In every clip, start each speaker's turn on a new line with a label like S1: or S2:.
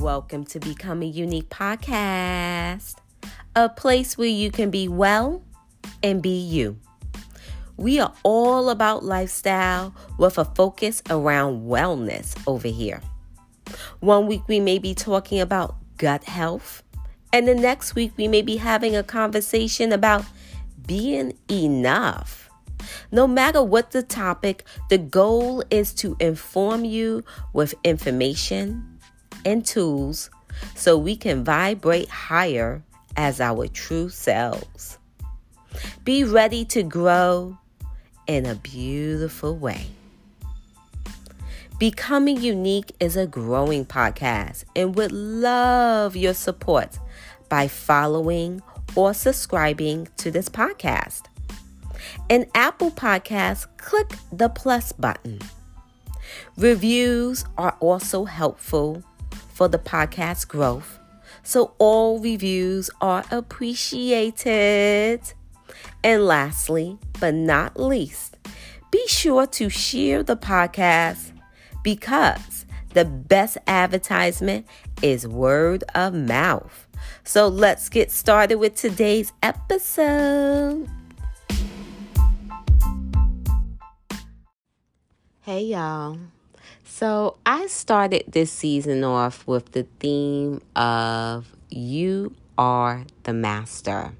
S1: Welcome to Becoming Unique Podcast, a place where you can be well and be you. We are all about lifestyle with a focus around wellness over here. One week we may be talking about gut health, and the next week we may be having a conversation about being enough. No matter what the topic, the goal is to inform you with information and tools so we can vibrate higher as our true selves. Be ready to grow in a beautiful way. Becoming Unique is a growing podcast and would love your support by following or subscribing to this podcast. In Apple Podcasts, click the plus button. Reviews are also helpful for the podcast growth, so all reviews are appreciated. And lastly, but not least, be sure to share the podcast because the best advertisement is word of mouth. So let's get started with today's episode. Hey, y'all. So I started this season off with the theme of You Are the Master.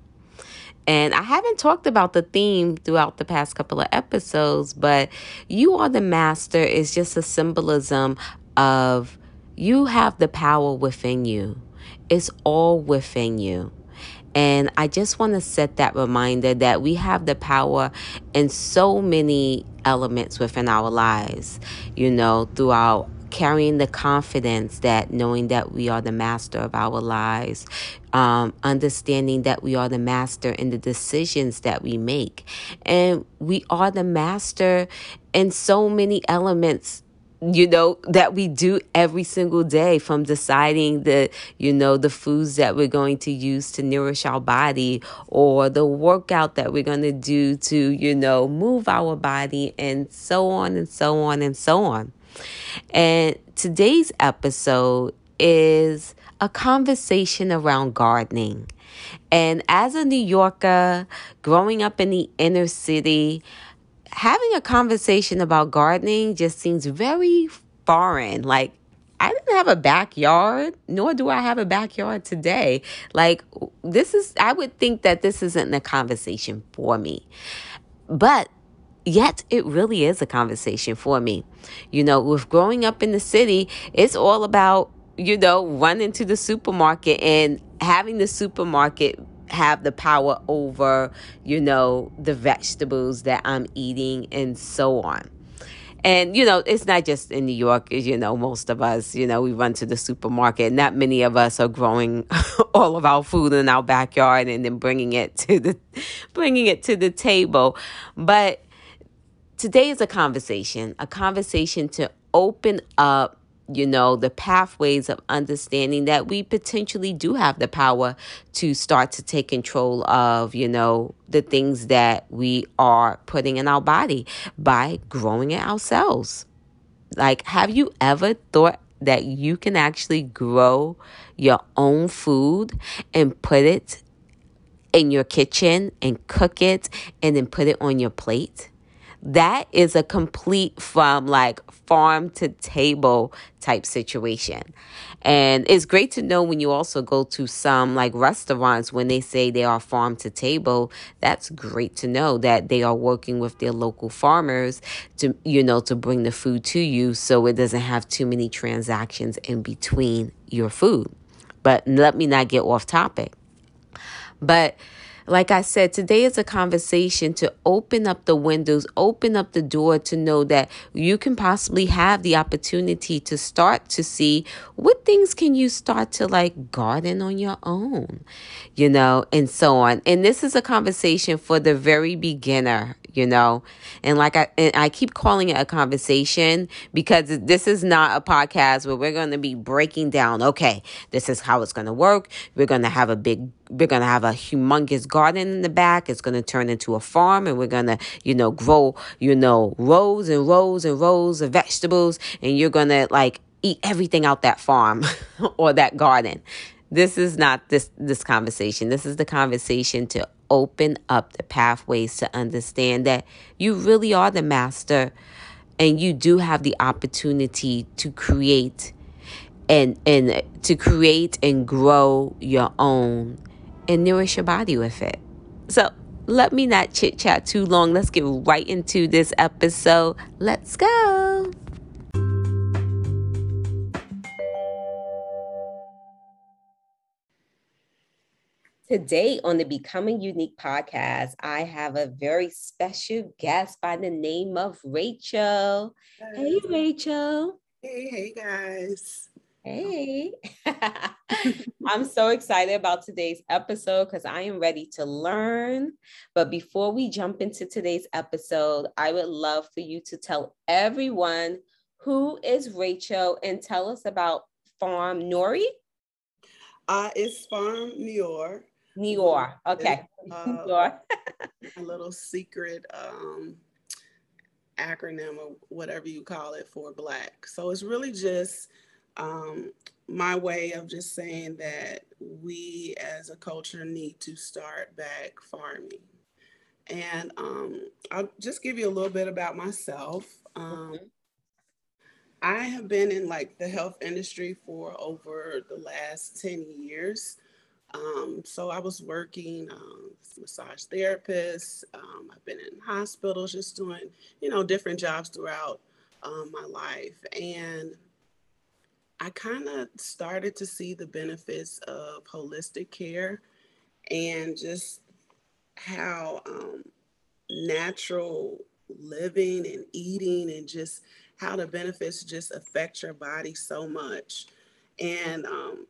S1: And I haven't talked about the theme throughout the past couple of episodes, but you are the master is just a symbolism of you have the power within you. It's all within you. And I just want to set that reminder that we have the power in so many elements within our lives, you know, throughout carrying the confidence that knowing that we are the master of our lives, um, understanding that we are the master in the decisions that we make. And we are the master in so many elements you know that we do every single day from deciding the you know the foods that we're going to use to nourish our body or the workout that we're going to do to you know move our body and so on and so on and so on and today's episode is a conversation around gardening. And as a New Yorker, growing up in the inner city, having a conversation about gardening just seems very foreign. Like, I didn't have a backyard, nor do I have a backyard today. Like, this is, I would think that this isn't a conversation for me. But yet it really is a conversation for me. You know, with growing up in the city, it's all about, you know, running to the supermarket and having the supermarket have the power over, you know, the vegetables that I'm eating and so on. And, you know, it's not just in New York, as you know, most of us, you know, we run to the supermarket. Not many of us are growing all of our food in our backyard and then bringing it to the, bringing it to the table. But today is a conversation, a conversation to open up you know, the pathways of understanding that we potentially do have the power to start to take control of, you know, the things that we are putting in our body by growing it ourselves. Like, have you ever thought that you can actually grow your own food and put it in your kitchen and cook it and then put it on your plate? That is a complete from like farm to table type situation. And it's great to know when you also go to some like restaurants when they say they are farm to table. That's great to know that they are working with their local farmers to, you know, to bring the food to you so it doesn't have too many transactions in between your food. But let me not get off topic. But like I said, today is a conversation to open up the windows, open up the door to know that you can possibly have the opportunity to start to see what things can you start to like garden on your own, you know, and so on. And this is a conversation for the very beginner, you know and like i and i keep calling it a conversation because this is not a podcast where we're going to be breaking down okay this is how it's going to work we're going to have a big we're going to have a humongous garden in the back it's going to turn into a farm and we're going to you know grow you know rows and rows and rows of vegetables and you're going to like eat everything out that farm or that garden. This is not this this conversation. This is the conversation to open up the pathways to understand that you really are the master and you do have the opportunity to create and and to create and grow your own and nourish your body with it. So let me not chit chat too long. Let's get right into this episode. Let's go. Today on the Becoming Unique podcast, I have a very special guest by the name of Rachel. Hey, Rachel.
S2: Hey, hey, guys.
S1: Hey. I'm so excited about today's episode because I am ready to learn. But before we jump into today's episode, I would love for you to tell everyone who is Rachel and tell us about Farm Nori.
S2: Uh, it's Farm Noir.
S1: Noir. Okay. Uh,
S2: a little secret um, acronym or whatever you call it for Black. So it's really just um, my way of just saying that we as a culture need to start back farming. And um, I'll just give you a little bit about myself. Um. I have been in like the health industry for over the last 10 years. Um, so I was working um, massage therapist. Um, I've been in hospitals, just doing you know different jobs throughout um, my life, and I kind of started to see the benefits of holistic care and just how um, natural living and eating and just how the benefits just affect your body so much. And um,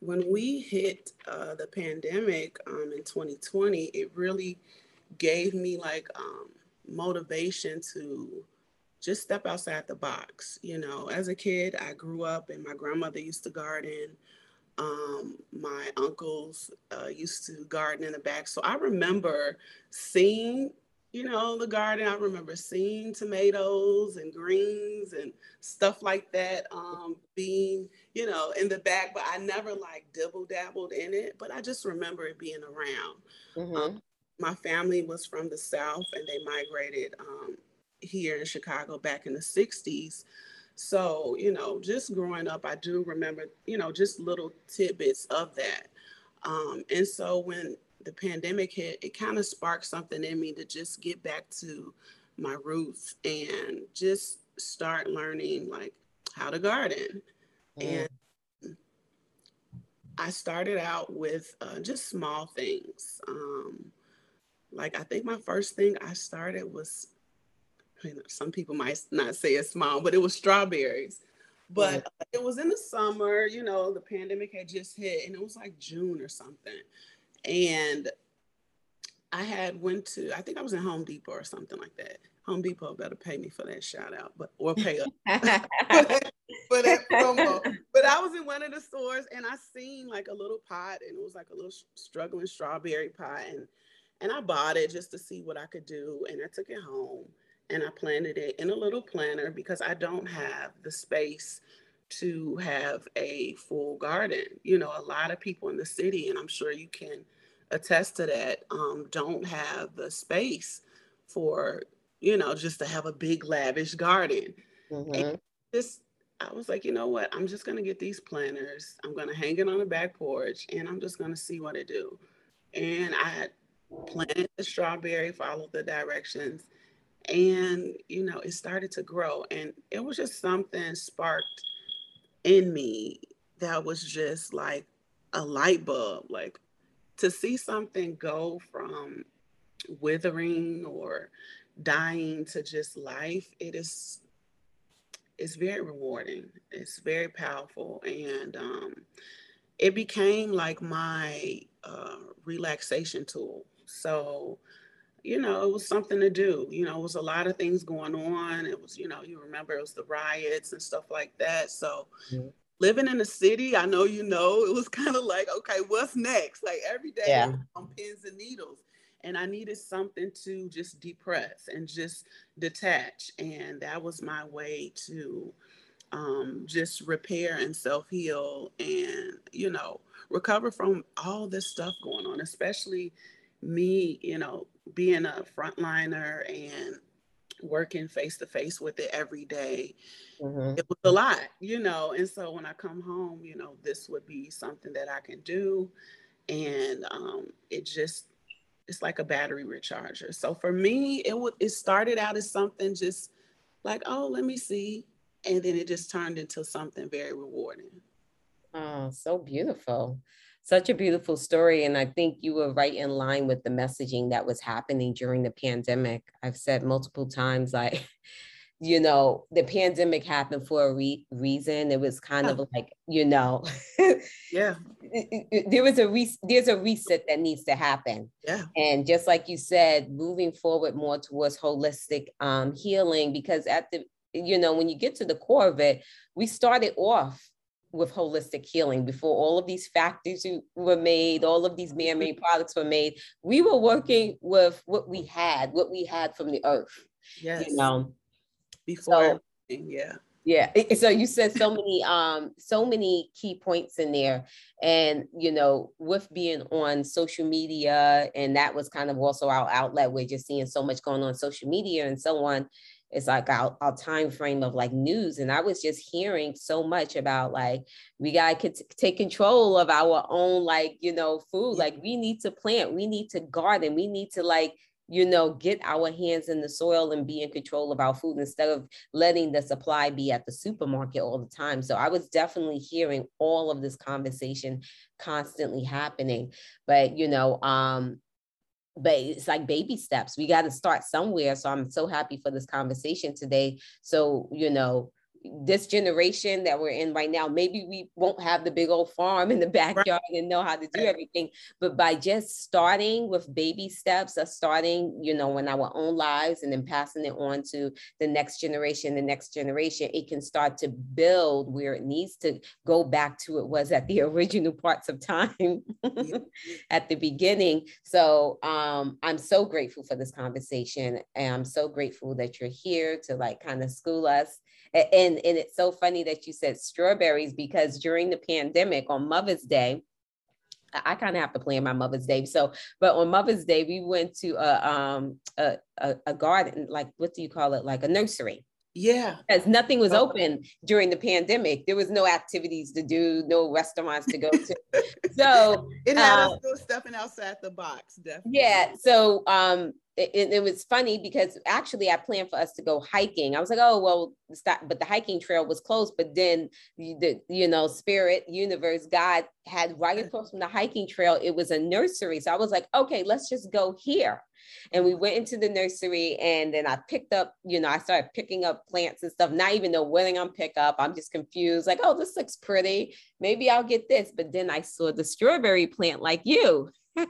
S2: when we hit uh, the pandemic um, in 2020, it really gave me like um, motivation to just step outside the box. You know, as a kid, I grew up and my grandmother used to garden. Um, my uncles uh, used to garden in the back. So I remember seeing you know, the garden. I remember seeing tomatoes and greens and stuff like that um, being, you know, in the back, but I never like dibble dabbled in it. But I just remember it being around. Mm-hmm. Um, my family was from the South and they migrated um, here in Chicago back in the 60s. So, you know, just growing up, I do remember, you know, just little tidbits of that. Um, and so when the pandemic hit, it kind of sparked something in me to just get back to my roots and just start learning like how to garden. Mm. And I started out with uh, just small things. Um, like I think my first thing I started was, you know, some people might not say it's small, but it was strawberries. But uh, it was in the summer, you know, the pandemic had just hit, and it was like June or something and I had went to I think I was in Home Depot or something like that. Home Depot better pay me for that shout out, but or pay up for that promo. But I was in one of the stores and I seen like a little pot and it was like a little struggling strawberry pot and and I bought it just to see what I could do and I took it home and I planted it in a little planter because I don't have the space to have a full garden. You know, a lot of people in the city, and I'm sure you can attest to that, um, don't have the space for, you know, just to have a big lavish garden. Mm-hmm. And just, I was like, you know what? I'm just gonna get these planters. I'm gonna hang it on the back porch, and I'm just gonna see what it do. And I had planted the strawberry, followed the directions, and you know, it started to grow. And it was just something sparked in me that was just like a light bulb like to see something go from withering or dying to just life it is it's very rewarding. It's very powerful. And um, it became like my uh, relaxation tool. So you know it was something to do. You know it was a lot of things going on. It was you know you remember it was the riots and stuff like that. So mm-hmm living in the city, I know you know, it was kind of like, okay, what's next? Like every day yeah. on pins and needles. And I needed something to just depress and just detach. And that was my way to um, just repair and self heal and, you know, recover from all this stuff going on, especially me, you know, being a frontliner and working face to face with it every day, mm-hmm. it was a lot, you know. And so when I come home, you know, this would be something that I can do. And um, it just, it's like a battery recharger. So for me, it would it started out as something just like, oh, let me see. And then it just turned into something very rewarding.
S1: Oh, so beautiful such a beautiful story. And I think you were right in line with the messaging that was happening during the pandemic. I've said multiple times, like, you know, the pandemic happened for a re- reason. It was kind of like, you know,
S2: yeah,
S1: there was a re- there's a reset that needs to happen.
S2: Yeah,
S1: and just like you said, moving forward more towards holistic um, healing, because at the you know when you get to the core of it, we started off with holistic healing. Before all of these factories were made all of these man-made mm-hmm. products were made we were working with what we had what we had from the earth
S2: yes.
S1: you know
S2: before so, yeah.
S1: Yeah so you said so many um so many key points in there. And you know with being on social media and that was kind of also our outlet we're just seeing so much going on social media and so on it's like our, our time frame of like news and i was just hearing so much about like we got to take control of our own like you know food like we need to plant we need to garden we need to like you know get our hands in the soil and be in control of our food instead of letting the supply be at the supermarket all the time. So i was definitely hearing all of this conversation constantly happening. But you know um but it's like baby steps. We got to start somewhere. So I'm so happy for this conversation today. So, you know, this generation that we're in right now, maybe we won't have the big old farm in the backyard right. and know how to do everything. But by just starting with baby steps, of starting, you know, in our own lives and then passing it on to the next generation, the next generation, it can start to build where it needs to go back to it was at the original parts of time at the beginning. So um, I'm so grateful for this conversation. And I'm so grateful that you're here to like kind of school us and, and it's so funny that you said strawberries because during the pandemic on Mother's Day, I kind of have to plan my Mother's Day. So, but on Mother's Day, we went to a um a, a, a garden, like what do you call it? Like a nursery.
S2: Yeah.
S1: Because nothing was open during the pandemic. There was no activities to do, no restaurants to go to. so
S2: it had um, us go stepping outside the box, definitely.
S1: Yeah. So um it, it, was funny because actually I planned for us to go hiking. I was like, oh well, stop, but the hiking trail was closed. But then the you know spirit, universe, God had right across from the hiking trail. It was a nursery, so I was like, okay, let's just go here. And we went into the nursery, and then I picked up, you know, I started picking up plants and stuff, not even know what I'm pick up. I'm just confused, like, oh, this looks pretty. Maybe I'll get this. But then I saw the strawberry plant like you. so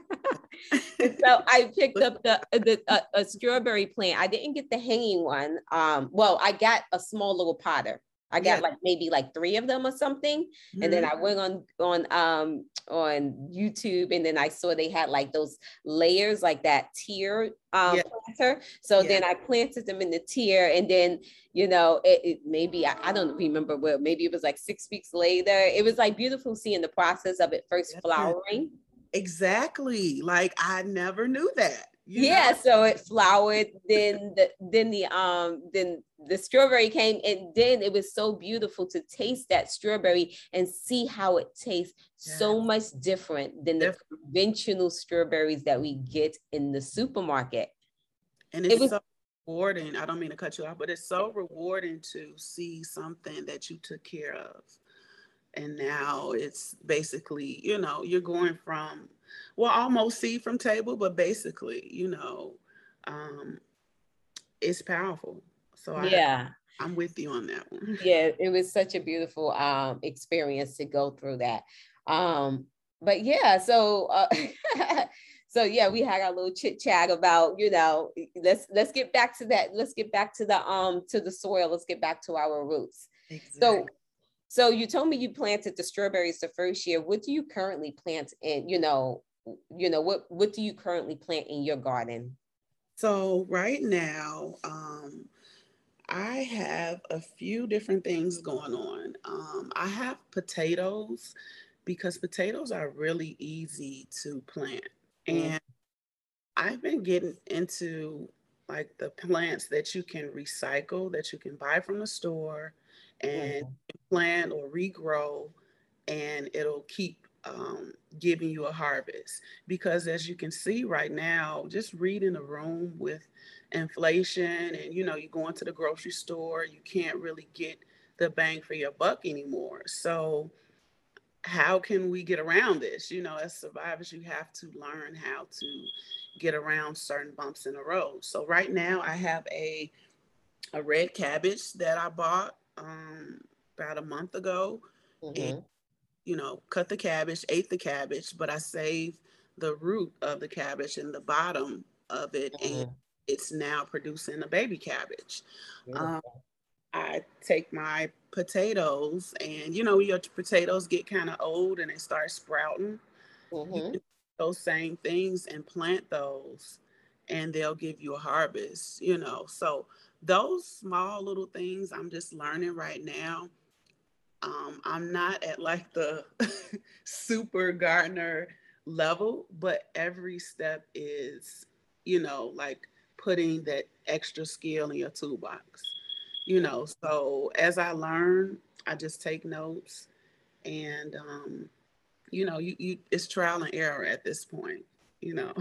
S1: I picked up the, the a, a, strawberry plant. I didn't get the hanging one. Um, well, I got a small little potter. I got yeah. like maybe like three of them or something. Mm-hmm. And then I mm-hmm. went on on um on YouTube and then I saw they had like those layers like that tier um yeah. planter. So yeah. then I planted them in the tier and then you know it, it maybe I, I, don't remember what maybe it was like six weeks later. It was like beautiful seeing the process of it first flowering.
S2: Exactly. Like I never knew that.
S1: Yeah, know? so it flowered, then the then the um then the strawberry came and then it was so beautiful to taste that strawberry and see how it tastes yeah. so much different than the conventional strawberries that we get in the supermarket.
S2: And it's it was, so rewarding. I don't mean to cut you off, but it's so rewarding to see something that you took care of and now it's basically you know you're going from well almost seed from table but basically you know um it's powerful. So
S1: yeah.
S2: I, i'm with you on that one.
S1: Yeah it was such a beautiful um experience to go through that. Um but yeah so uh so yeah we had our little chit chat about you know let's let's get back to that let's get back to the um to the soil let's get back to our roots. Exactly. so so you told me you planted the strawberries the first year. What do you currently plant in, you know, you know, what what do you currently plant in your garden?
S2: So right now, um, I have a few different things going on. Um, I have potatoes because potatoes are really easy to plant. Mm. And I've been getting into like the plants that you can recycle, that you can buy from the store and mm. plant or regrow, and it'll keep um, giving you a harvest. Because as you can see right now, just reading the room with inflation and you know, you go into the grocery store, you can't really get the bang for your buck anymore. So how can we get around this? You know, as survivors, you have to learn how to get around certain bumps in the road. So right now I have a a red cabbage that I bought um, about a month ago. Mm-hmm. And, you know, cut the cabbage, ate the cabbage, but I saved the root of the cabbage and the bottom of it, mm-hmm. and it's now producing a baby cabbage. Um, I take my potatoes, and you know, your potatoes get kind of old and they start sprouting. Mm-hmm. Those same things and plant those, and they'll give you a harvest, you know. So, those small little things I'm just learning right now um, I'm not at like the super gardener level, but every step is, you know, like putting that extra skill in your toolbox. You know, so as I learn, I just take notes and um, you know, you, you it's trial and error at this point. You know,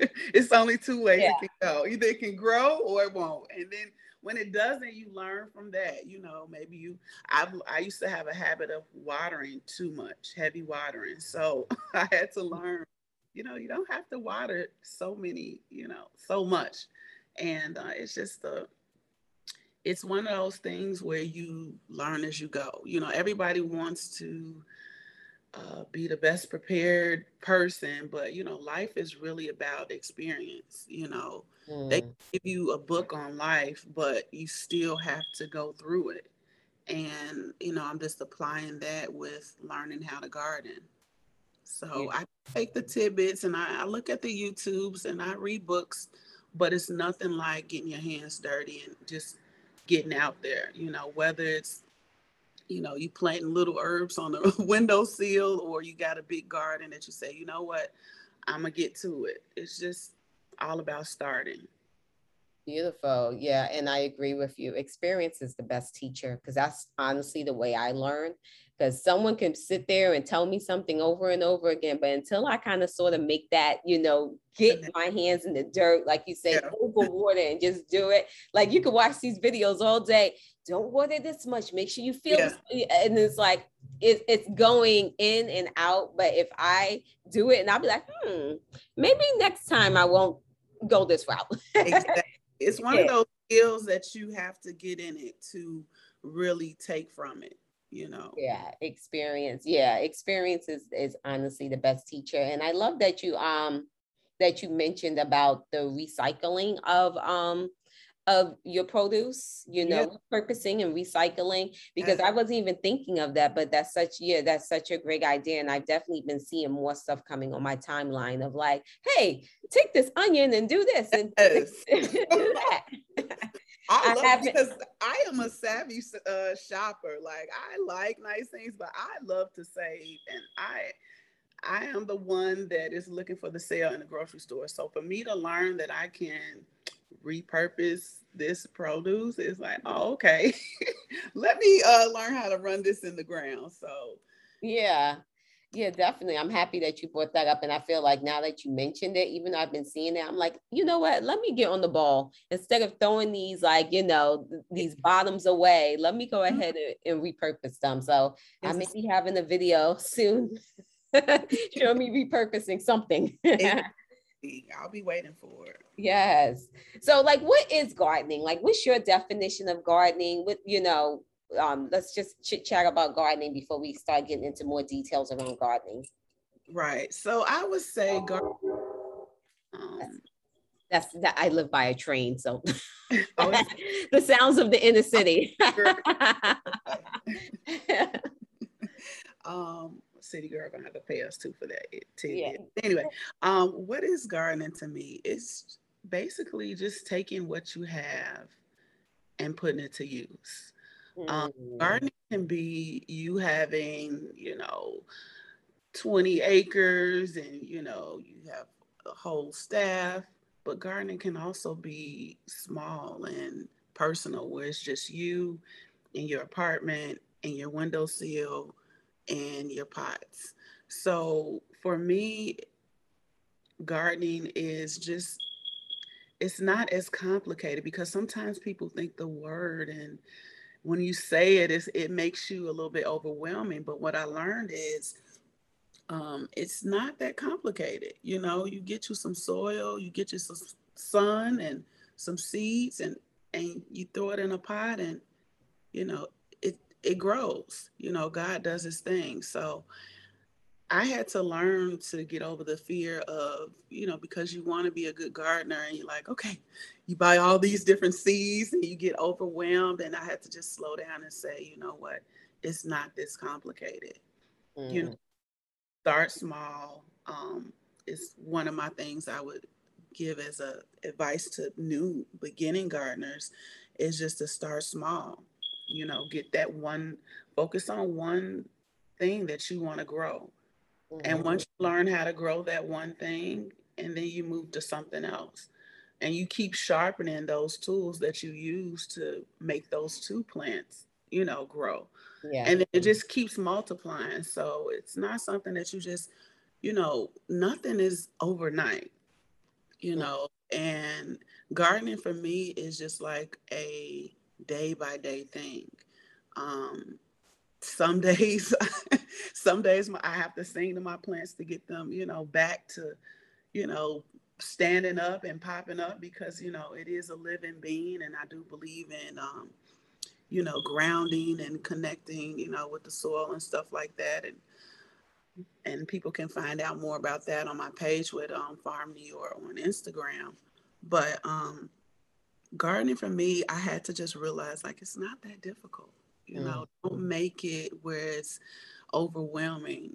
S2: it's only two ways yeah. it can go. Either it can grow or it won't. And then when it doesn't, you learn from that. You know, maybe you, I, I used to have a habit of watering too much, heavy watering. So I had to learn, you know, you don't have to water so many, you know, so much. And uh, it's just the, it's one of those things where you learn as you go. You know, everybody wants to uh, be the best prepared person, but you know, life is really about experience. You know, mm. they give you a book on life, but you still have to go through it. And you know, I'm just applying that with learning how to garden. So yeah. I take the tidbits and I, I look at the YouTubes and I read books, but it's nothing like getting your hands dirty and just getting out there. You know, whether it's you know, you planting little herbs on the windowsill or you got a big garden that you say, you know what, I'm gonna get to it. It's just all about starting.
S1: Beautiful. Yeah. And I agree with you. Experience is the best teacher because that's honestly the way I learn. Because someone can sit there and tell me something over and over again, but until I kind of sort of make that, you know, get my hands in the dirt, like you say, yeah. over water and just do it. Like you can watch these videos all day. Don't water this much. Make sure you feel yeah. and it's like it, it's going in and out. But if I do it and I'll be like, hmm, maybe next time I won't go this route.
S2: exactly. It's one yeah. of those skills that you have to get in it to really take from it you know
S1: yeah experience yeah experience is, is honestly the best teacher and i love that you um that you mentioned about the recycling of um of your produce, you know, yeah. purposing and recycling, because I wasn't even thinking of that, but that's such, yeah, that's such a great idea. And I've definitely been seeing more stuff coming on my timeline of like, hey, take this onion and do this and yes. do that.
S2: I love I because I am a savvy uh, shopper. Like I like nice things, but I love to save, and I I am the one that is looking for the sale in the grocery store. So for me to learn that I can repurpose this produce is like, oh, okay. Let me uh, learn how to run this in the ground. So,
S1: yeah, yeah, definitely. I'm happy that you brought that up. And I feel like now that you mentioned it, even though I've been seeing it, I'm like, you know what? Let me get on the ball instead of throwing these, like, you know, these bottoms away. Let me go mm-hmm. ahead and, and repurpose them. So I may be having a video soon. Show me repurposing something.
S2: I'll be waiting for it.
S1: Yes. So, like, what is gardening? Like, what's your definition of gardening? With you know, um, let's just chit chat about gardening before we start getting into more details around gardening.
S2: Right. So, I would say gardening. Um,
S1: that's that I live by a train, so oh, the sounds of the inner city.
S2: um, city girl gonna have to pay us too for that. Yeah. Anyway, um, what is gardening to me? It's basically just taking what you have and putting it to use. Mm. Um, gardening can be you having, you know, 20 acres and, you know, you have a whole staff, but gardening can also be small and personal where it's just you in your apartment and your windowsill and your pots. So for me, gardening is just it's not as complicated because sometimes people think the word and when you say it, it makes you a little bit overwhelming. But what I learned is um, it's not that complicated. You know, you get you some soil, you get you some sun and some seeds, and and you throw it in a pot, and you know it grows. You know, God does His thing. So I had to learn to get over the fear of, you know, because you want to be a good gardener and you're like, okay, you buy all these different seeds and you get overwhelmed. And I had to just slow down and say, you know what, it's not this complicated. Mm. You know, start small. Um, is one of my things I would give as a advice to new beginning gardeners is just to start small. You know, get that one, focus on one thing that you want to grow Mm-hmm. And once you learn how to grow that one thing, and then you move to something else, and you keep sharpening those tools that you use to make those two plants, you know, grow. Yeah. And it just keeps multiplying. So it's not something that you just, you know, nothing is overnight, you know, and gardening for me is just like a day by day thing. Um, some days some days i have to sing to my plants to get them you know back to you know standing up and popping up because you know it is a living being and i do believe in um you know grounding and connecting you know with the soil and stuff like that and and people can find out more about that on my page with um, Farm Noir on instagram but um gardening for me i had to just realize like it's not that difficult you mm. know, don't make it where it's overwhelming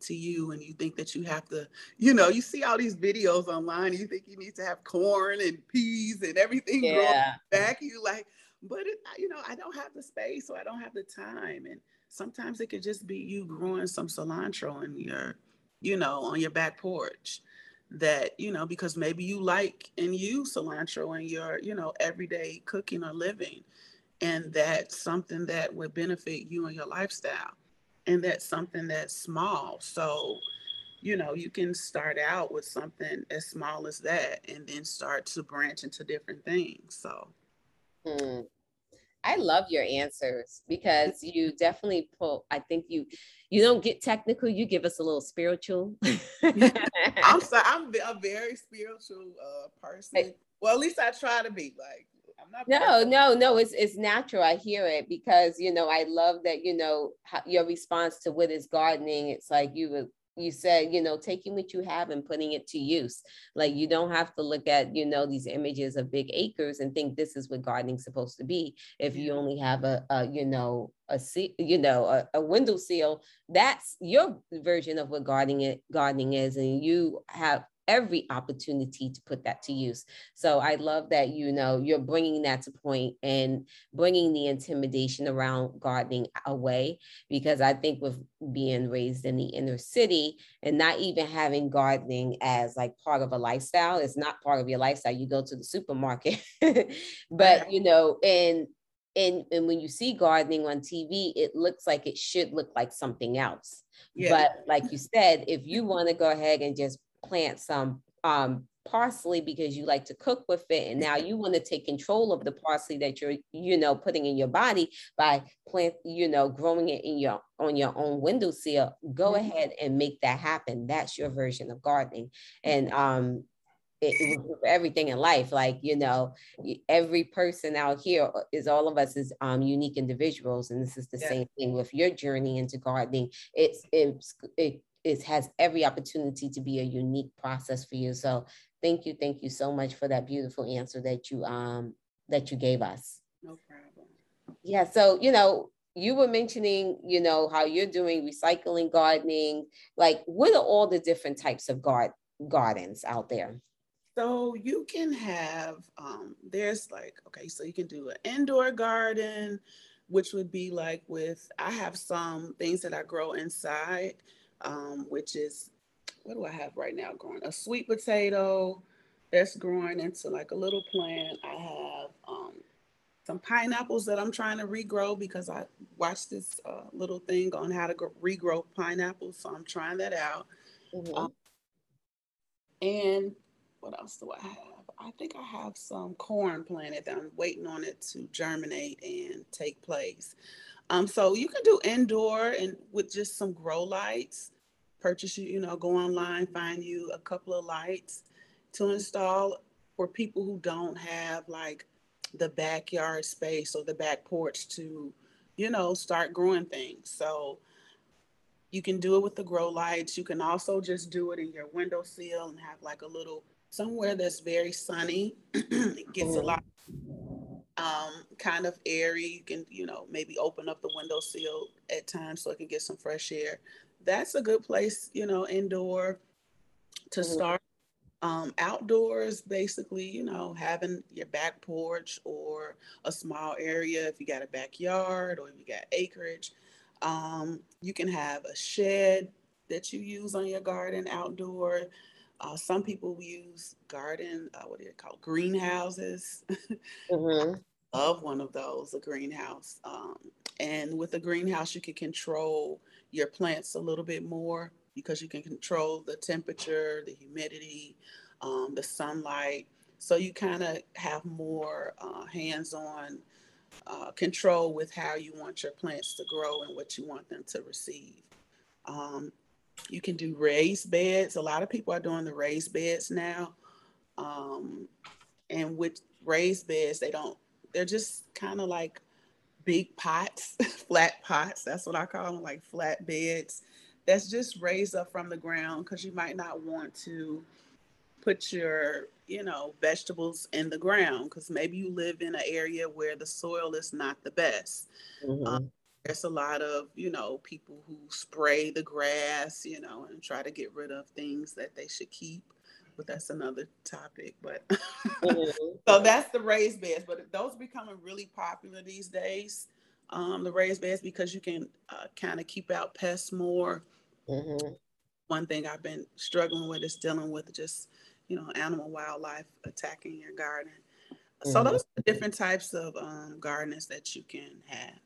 S2: to you and you think that you have to, you know, you see all these videos online, you think you need to have corn and peas and everything yeah. back. You like, but it, you know, I don't have the space or I don't have the time. And sometimes it could just be you growing some cilantro in your, you know, on your back porch that, you know, because maybe you like and use cilantro in your, you know, everyday cooking or living. And that's something that would benefit you and your lifestyle. And that's something that's small. So you know you can start out with something as small as that and then start to branch into different things. So
S1: hmm. I love your answers because you definitely pull i think you you don't get technical you give us a little spiritual
S2: i'm sorry i'm a very spiritual uh, person well at least i try to be like I'm not.
S1: no, no, no. It's it's natural. I hear it because you know I love that you know your response to what is gardening. It's like you you said you know taking what you have and putting it to use. Like you don't have to look at you know these images of big acres and think this is what gardening's supposed to be. If you only have a, a you know a you know a, a window sill, that's your version of what gardening it gardening is, and you have every opportunity to put that to use. So I love that, you know, you're bringing that to point and bringing the intimidation around gardening away, because I think with being raised in the inner city and not even having gardening as like part of a lifestyle, it's not part of your lifestyle. You go to the supermarket, but you know, and and, and when you see gardening on TV, it looks like it should look like something else. Yeah. But like you said, if you want to go ahead and just plant some um, parsley because you like to cook with it. And now you want to take control of the parsley that you're you know putting in your body by plant you know growing it in your on your own windowsill. Go mm-hmm. ahead and make that happen. That's your version of gardening. And um it, it, everything in life. Like you know every person out here uh, all of us is um unique individuals. And this is the yeah. same thing with your journey into gardening. It's it's it it has every opportunity to be a unique process for you. So thank you, thank you so much for that beautiful answer that you um that you gave us.
S2: No problem.
S1: Yeah, so you know, you were mentioning, you know, how you're doing recycling gardening. Like, what are all the different types of garden gardens out there?
S2: So you can have um, there's like okay, so you can do an indoor garden, which would be like with I have some things that I grow inside, um, which is what do I have right now growing? A sweet potato that's growing into like a little plant. I have um, some pineapples that I'm trying to regrow because I watched this uh, little thing on how to grow, regrow pineapples. So I'm trying that out. Mm-hmm. Um, and what else do I have? I think I have some corn planted that I'm waiting on it to germinate and take place. Um, so you can do indoor and with just some grow lights. Purchase you, you know, go online, find you a couple of lights to install for people who don't have like the backyard space or the back porch to, you know, start growing things. So you can do it with the grow lights. You can also just do it in your windowsill and have like a little somewhere that's very sunny. it gets a lot um, kind of airy. You can, you know, maybe open up the window windowsill at times so it can get some fresh air. That's a good place, you know, indoor to mm-hmm. start. Um, outdoors, basically, you know, having your back porch or a small area if you got a backyard or if you got acreage. Um, you can have a shed that you use on your garden outdoor. Uh, some people use garden, uh, what do you call greenhouses? Mm-hmm. Love one of those, a greenhouse. Um, and with a greenhouse, you can control your plants a little bit more because you can control the temperature, the humidity, um, the sunlight. So you kind of have more uh, hands-on uh, control with how you want your plants to grow and what you want them to receive. Um, you can do raised beds. A lot of people are doing the raised beds now. Um, and with raised beds, they don't, they're just kind of like big pots, flat pots. That's what I call them, like flat beds. That's just raised up from the ground because you might not want to put your, you know, vegetables in the ground because maybe you live in an area where the soil is not the best. Mm-hmm. Um, there's a lot of you know people who spray the grass you know and try to get rid of things that they should keep but that's another topic but mm-hmm. so that's the raised beds but those becoming really popular these days um, the raised beds because you can uh, kind of keep out pests more mm-hmm. one thing i've been struggling with is dealing with just you know animal wildlife attacking your garden mm-hmm. so those are different types of um, gardens that you can have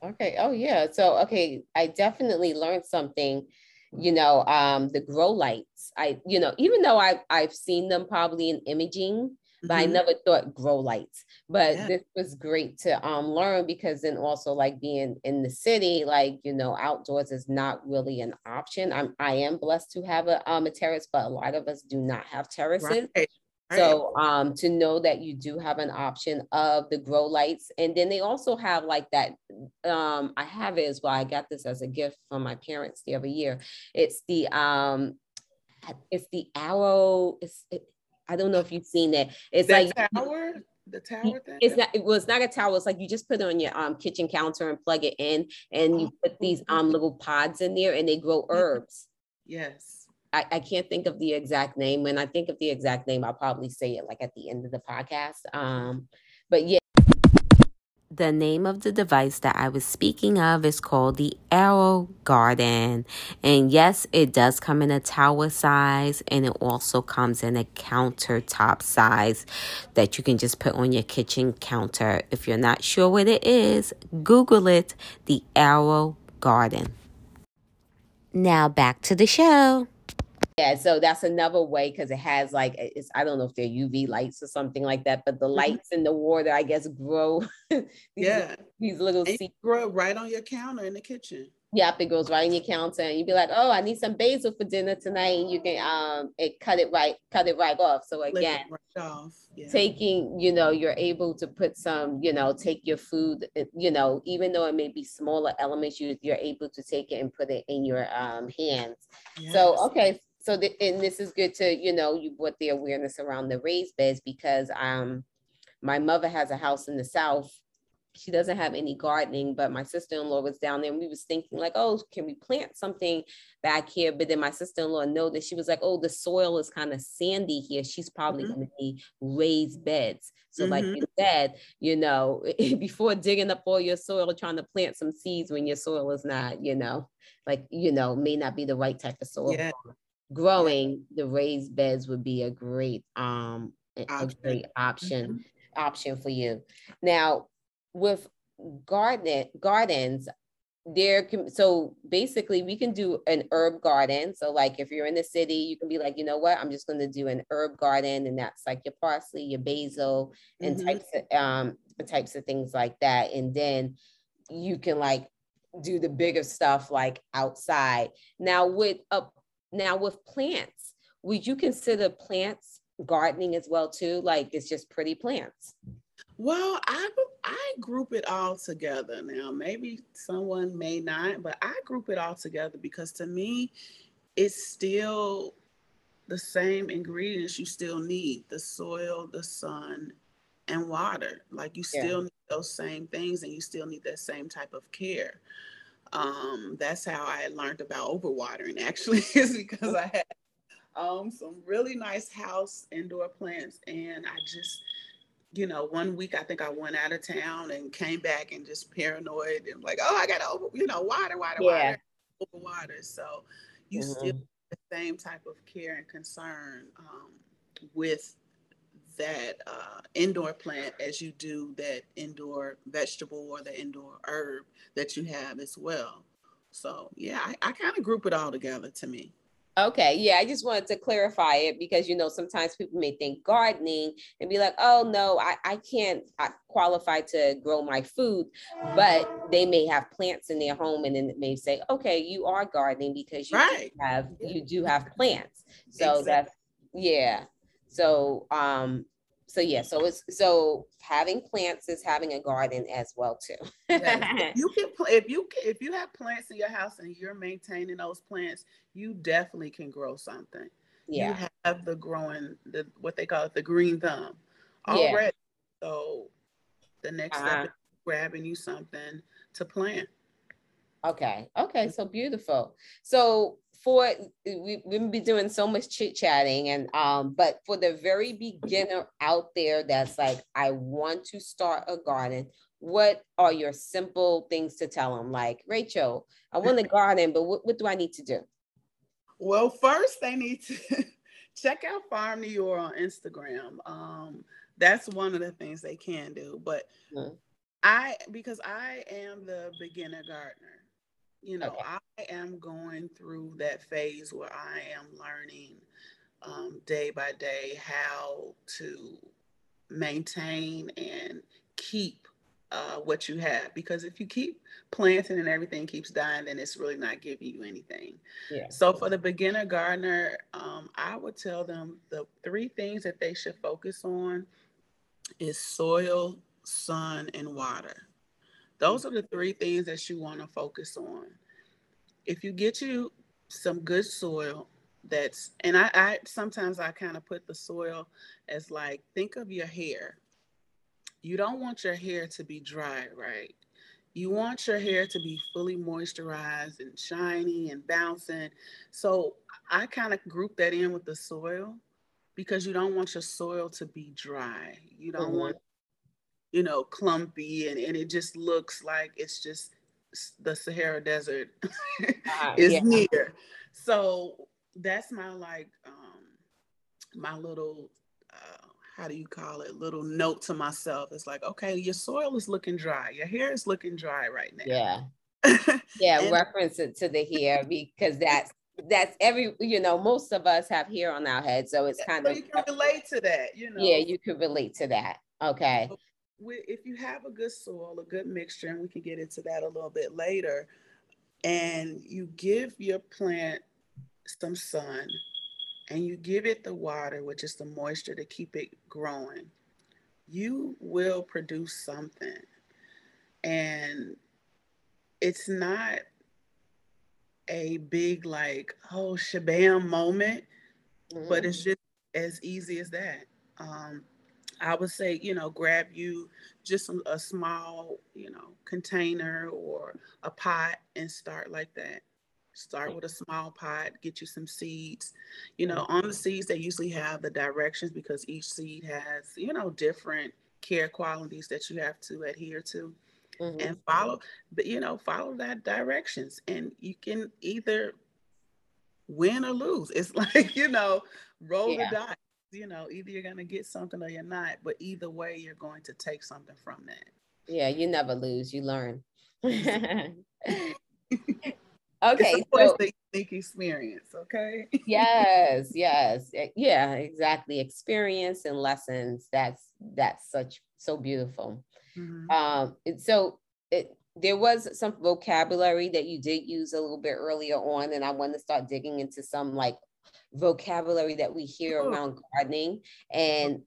S1: Okay. Oh yeah. So okay, I definitely learned something. You know, um, the grow lights. I, you know, even though I've I've seen them probably in imaging, but mm-hmm. I never thought grow lights. But yeah. this was great to um learn because then also like being in the city, like you know, outdoors is not really an option. I'm I am blessed to have a um a terrace, but a lot of us do not have terraces. Right. So um, to know that you do have an option of the grow lights, and then they also have like that. Um, I have it as well. I got this as a gift from my parents the other year. It's the um, it's the Aero. It's it, I don't know if you've seen it. It's
S2: the
S1: like
S2: tower. The tower thing?
S1: It's not. It was not a tower. It's like you just put it on your um kitchen counter and plug it in, and you put these oh, um little pods in there, and they grow herbs.
S2: Yes
S1: I, I, can't think of the exact name. When I think of the exact name, I'll probably say it like at the end of the podcast. Um, but yeah. The name of the device that I was speaking of is called the Arrow Garden. And yes, it does come in a tower size and it also comes in a countertop size that you can just put on your kitchen counter. If you're not sure what it is, Google it, the Arrow Garden. Now back to the show. Yeah, so that's another way because it has like it's I don't know if they're UV lights or something like that, but the mm-hmm. lights in the water, I guess, grow.
S2: these, yeah,
S1: these little seeds
S2: grow right on your counter in the kitchen.
S1: Yep, it grows right on your counter, and you'd be like, "Oh, I need some basil for dinner tonight." And you can um, it cut it right, cut it right off. So again, right off. Yeah. taking, you know, you're able to put some, you know, take your food, eh, you know, even though it may be smaller elements, you you're able to take it and put it in your um hands. Yes. So okay, so the, and this is good to you know you brought the awareness around the raised beds because um my mother has a house in the south she doesn't have any gardening, but my sister-in-law was down there and we was thinking like, oh, can we plant something back here? But then my sister-in-law know that she was like, oh, the soil is kind of sandy here. She's probably mm-hmm. going to need raised beds. So mm-hmm. like you said, you know, before digging up all your soil, trying to plant some seeds when your soil is not, you know, like, you know, may not be the right type of soil. Yeah. Growing the raised beds would be a great um a great option mm-hmm. option for you. Now, with garden gardens, there can so basically we can do an herb garden. So like if you're in the city, you can be like, you know what, I'm just going to do an herb garden, and that's like your parsley, your basil, and mm-hmm. types of um types of things like that. And then you can like do the bigger stuff like outside. Now with a now with plants, would you consider plants gardening as well too? Like it's just pretty plants.
S2: Well, I I group it all together now. Maybe someone may not, but I group it all together because to me, it's still the same ingredients you still need: the soil, the sun, and water. Like you still yeah. need those same things, and you still need that same type of care. Um, that's how I learned about overwatering. Actually, is because I had um, some really nice house indoor plants. And I just, you know, one week I think I went out of town and came back and just paranoid and like, oh, I got to, over, you know, water, water, yeah. water, over water. So you mm-hmm. still the same type of care and concern um, with that uh, indoor plant as you do that indoor vegetable or the indoor herb that you have as well. So yeah, I, I kind of group it all together to me.
S1: Okay, yeah, I just wanted to clarify it because you know sometimes people may think gardening and be like, oh no, I, I can't qualify to grow my food, but they may have plants in their home and then it may say, okay, you are gardening because you right. have you do have plants. So exactly. that's yeah. So um so yeah, so it's so having plants is having a garden as well too.
S2: yeah. You can if you if you have plants in your house and you're maintaining those plants, you definitely can grow something. Yeah. You have the growing the what they call it the green thumb already. Yeah. So the next uh-huh. step is grabbing you something to plant.
S1: Okay. Okay. So beautiful. So for we, we've been doing so much chit chatting and um but for the very beginner out there that's like i want to start a garden what are your simple things to tell them like rachel i want to garden but what, what do i need to do?
S2: Well first they need to check out Farm Noir on instagram. Um that's one of the things they can do but mm-hmm. i because i am the beginner gardener you know, okay. I am going through that phase where I am learning um, day by day how to maintain and keep uh, what you have. Because if you keep planting and everything keeps dying, then it's really not giving you anything. Yeah. So for the beginner gardener, um, I would tell them the three things that they should focus on is soil, sun, and water. Those are the three things that you want to focus on. If you get you some good soil, that's and I, I sometimes I kind of put the soil as like think of your hair. You don't want your hair to be dry, right? You want your hair to be fully moisturized and shiny and bouncing. So I kind of group that in with the soil because you don't want your soil to be dry. You don't mm-hmm. want you know, clumpy and, and it just looks like it's just the Sahara Desert uh, is yeah. near. So that's my like um my little uh, how do you call it little note to myself. It's like okay your soil is looking dry. Your hair is looking dry right now.
S1: Yeah. Yeah and, reference it to the hair because that's that's every you know most of us have hair on our head so it's kind
S2: so
S1: of
S2: you can relate to that you know.
S1: yeah you can relate to that. Okay
S2: if you have a good soil, a good mixture, and we can get into that a little bit later, and you give your plant some sun and you give it the water, which is the moisture to keep it growing, you will produce something. And it's not a big, like, oh, shabam moment, mm-hmm. but it's just as easy as that. Um, I would say, you know, grab you just a, a, small, you know, container or a pot and start like that. Start with a small pot, get you some seeds. You know, on the seeds, they usually have the directions because each seed has, you know, different care qualities that you have to adhere to. Mm-hmm. And follow, but you know, follow that directions, and you can either win or lose. It's like you know, roll yeah. the dice you know, either you're going to get something or you're not, but either way, you're going to take something from that.
S1: Yeah, you never lose, you learn. okay.
S2: so the unique experience, okay?
S1: yes, yes. Yeah, exactly. Experience and lessons. That's that's such so beautiful. Mm-hmm. Um, so it there was some vocabulary that you did use a little bit earlier on, and I want to start digging into some like vocabulary that we hear oh. around gardening. And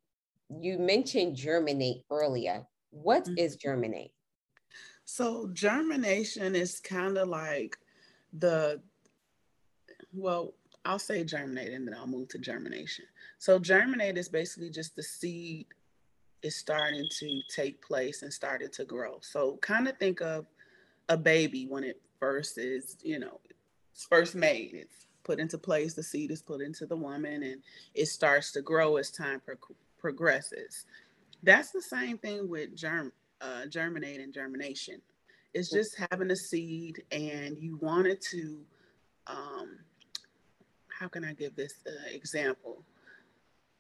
S1: you mentioned germinate earlier. What mm-hmm. is germinate?
S2: So, germination is kind of like the, well, I'll say germinate and then I'll move to germination. So, germinate is basically just the seed is starting to take place and starting to grow. So, kind of think of a baby when it first is, you know, it's first made. It's put into place, the seed is put into the woman, and it starts to grow as time pro- progresses. That's the same thing with germ, uh, germinate and germination. It's just having a seed, and you wanted to. Um, how can I give this uh, example?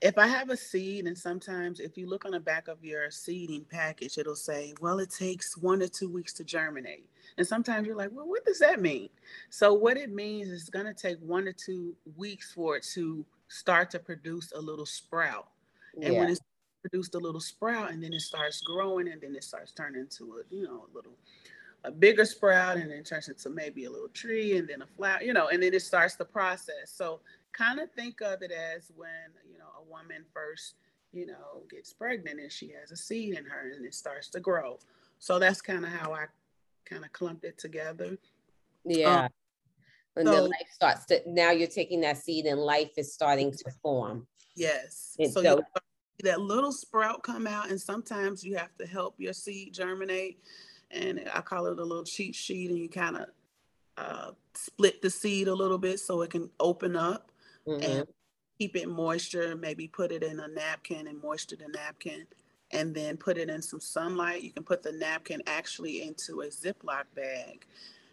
S2: If I have a seed, and sometimes if you look on the back of your seeding package, it'll say, well, it takes one to two weeks to germinate. And sometimes you're like, well, what does that mean? So, what it means is it's going to take one to two weeks for it to start to produce a little sprout. And yeah. when it's produced a little sprout, and then it starts growing, and then it starts turning into a, you know, a little a bigger sprout and then turns into maybe a little tree and then a flower, you know, and then it starts the process. So kind of think of it as when you know a woman first you know gets pregnant and she has a seed in her and it starts to grow. So that's kind of how i kind of clumped it together.
S1: Yeah. Um, when so, the life starts to now you're taking that seed and life is starting to form.
S2: Yes. And so, so that little sprout come out and sometimes you have to help your seed germinate and i call it a little cheat sheet and you kind of uh, split the seed a little bit so it can open up. Mm-hmm. and keep it moisture. Maybe put it in a napkin and moisture the napkin, and then put it in some sunlight. You can put the napkin actually into a Ziploc bag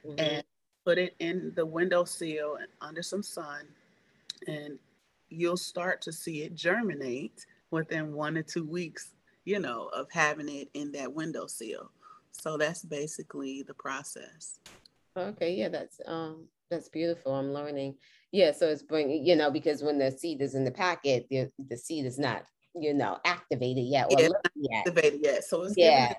S2: mm-hmm. and put it in the windowsill and under some sun, and you'll start to see it germinate within one or two weeks, you know, of having it in that windowsill. So that's basically the process.
S1: Okay, yeah, that's um that's beautiful. I'm learning. Yeah, so it's bringing, you know, because when the seed is in the packet, the, the seed is not, you know, activated yet or
S2: yeah, activated yet. So it's
S1: yeah.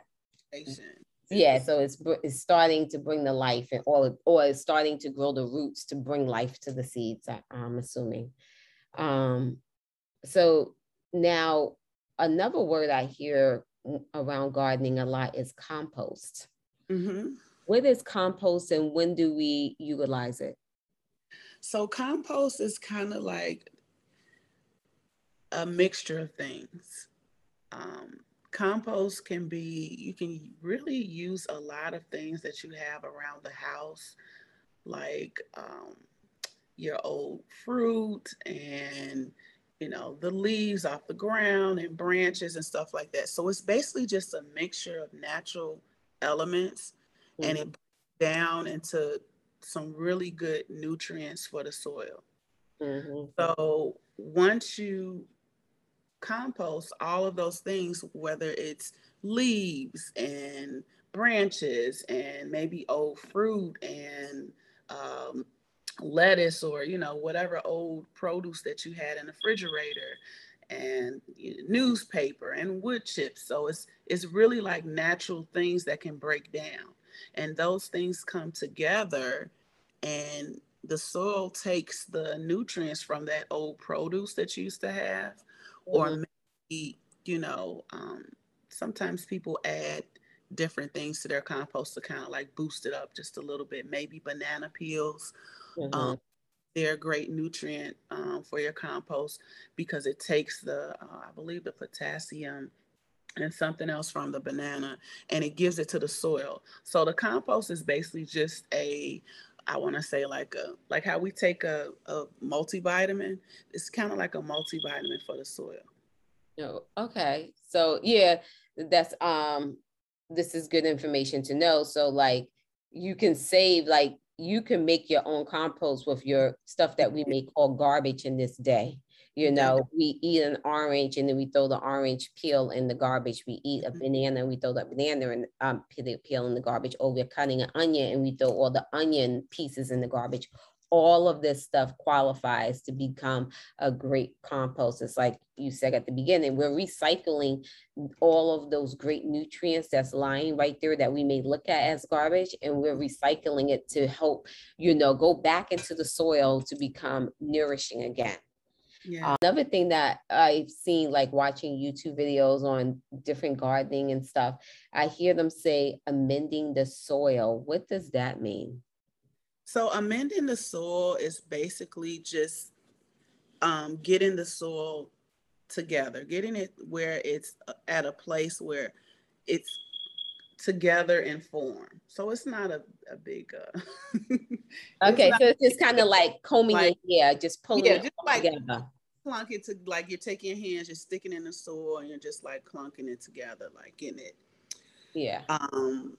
S1: Yeah, so it's it's starting to bring the life and or or it's starting to grow the roots to bring life to the seeds. I'm assuming. Um, so now another word I hear around gardening a lot is compost. Mm-hmm. What is compost and when do we utilize it?
S2: So compost is kind of like a mixture of things. Um, compost can be, you can really use a lot of things that you have around the house, like um, your old fruit and you know the leaves off the ground and branches and stuff like that. So it's basically just a mixture of natural elements, mm-hmm. and it breaks down into some really good nutrients for the soil. Mm-hmm. So once you compost all of those things, whether it's leaves and branches and maybe old fruit and um, lettuce or you know whatever old produce that you had in the refrigerator and newspaper and wood chips so it's it's really like natural things that can break down and those things come together and the soil takes the nutrients from that old produce that you used to have mm-hmm. or maybe you know um, sometimes people add different things to their compost to kind of like boost it up just a little bit maybe banana peels mm-hmm. um, they're a great nutrient um, for your compost because it takes the, uh, I believe, the potassium and something else from the banana and it gives it to the soil. So the compost is basically just a I want to say like a like how we take a, a multivitamin. It's kind of like a multivitamin for the soil.
S1: Oh, okay. So yeah, that's um this is good information to know. So like you can save like you can make your own compost with your stuff that we make called garbage in this day. You know, we eat an orange and then we throw the orange peel in the garbage. We eat a mm-hmm. banana, we throw the banana and um, peel in the garbage. Or we're cutting an onion and we throw all the onion pieces in the garbage. All of this stuff qualifies to become a great compost. It's like you said at the beginning, we're recycling all of those great nutrients that's lying right there that we may look at as garbage, and we're recycling it to help, you know, go back into the soil to become nourishing again. Yeah. Uh, another thing that I've seen, like watching YouTube videos on different gardening and stuff, I hear them say amending the soil. What does that mean?
S2: So, amending the soil is basically just um, getting the soil together, getting it where it's uh, at a place where it's together in form. So it's not a, a big uh
S1: Okay, so it's just kind of like combing like, it yeah, just pulling yeah, it just like together.
S2: Clunk it to like you're taking your hands, you're sticking in the soil and you're just like clunking it together, like getting it.
S1: Yeah.
S2: Um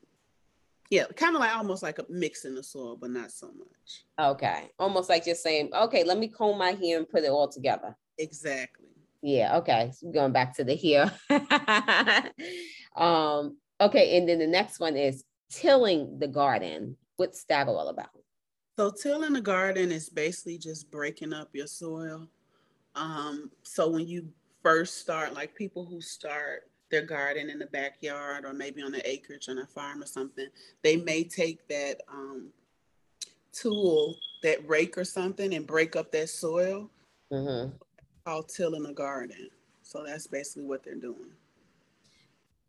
S2: yeah, kind of like almost like a mixing the soil, but not so much.
S1: Okay. Almost like just saying, okay, let me comb my hair and put it all together.
S2: Exactly.
S1: Yeah, okay. So going back to the hair. um, Okay, and then the next one is tilling the garden. What's that all about?
S2: So tilling the garden is basically just breaking up your soil. Um, so when you first start, like people who start their garden in the backyard or maybe on the acreage on a farm or something, they may take that um, tool, that rake or something, and break up that soil. Mm-hmm. Called tilling the garden. So that's basically what they're doing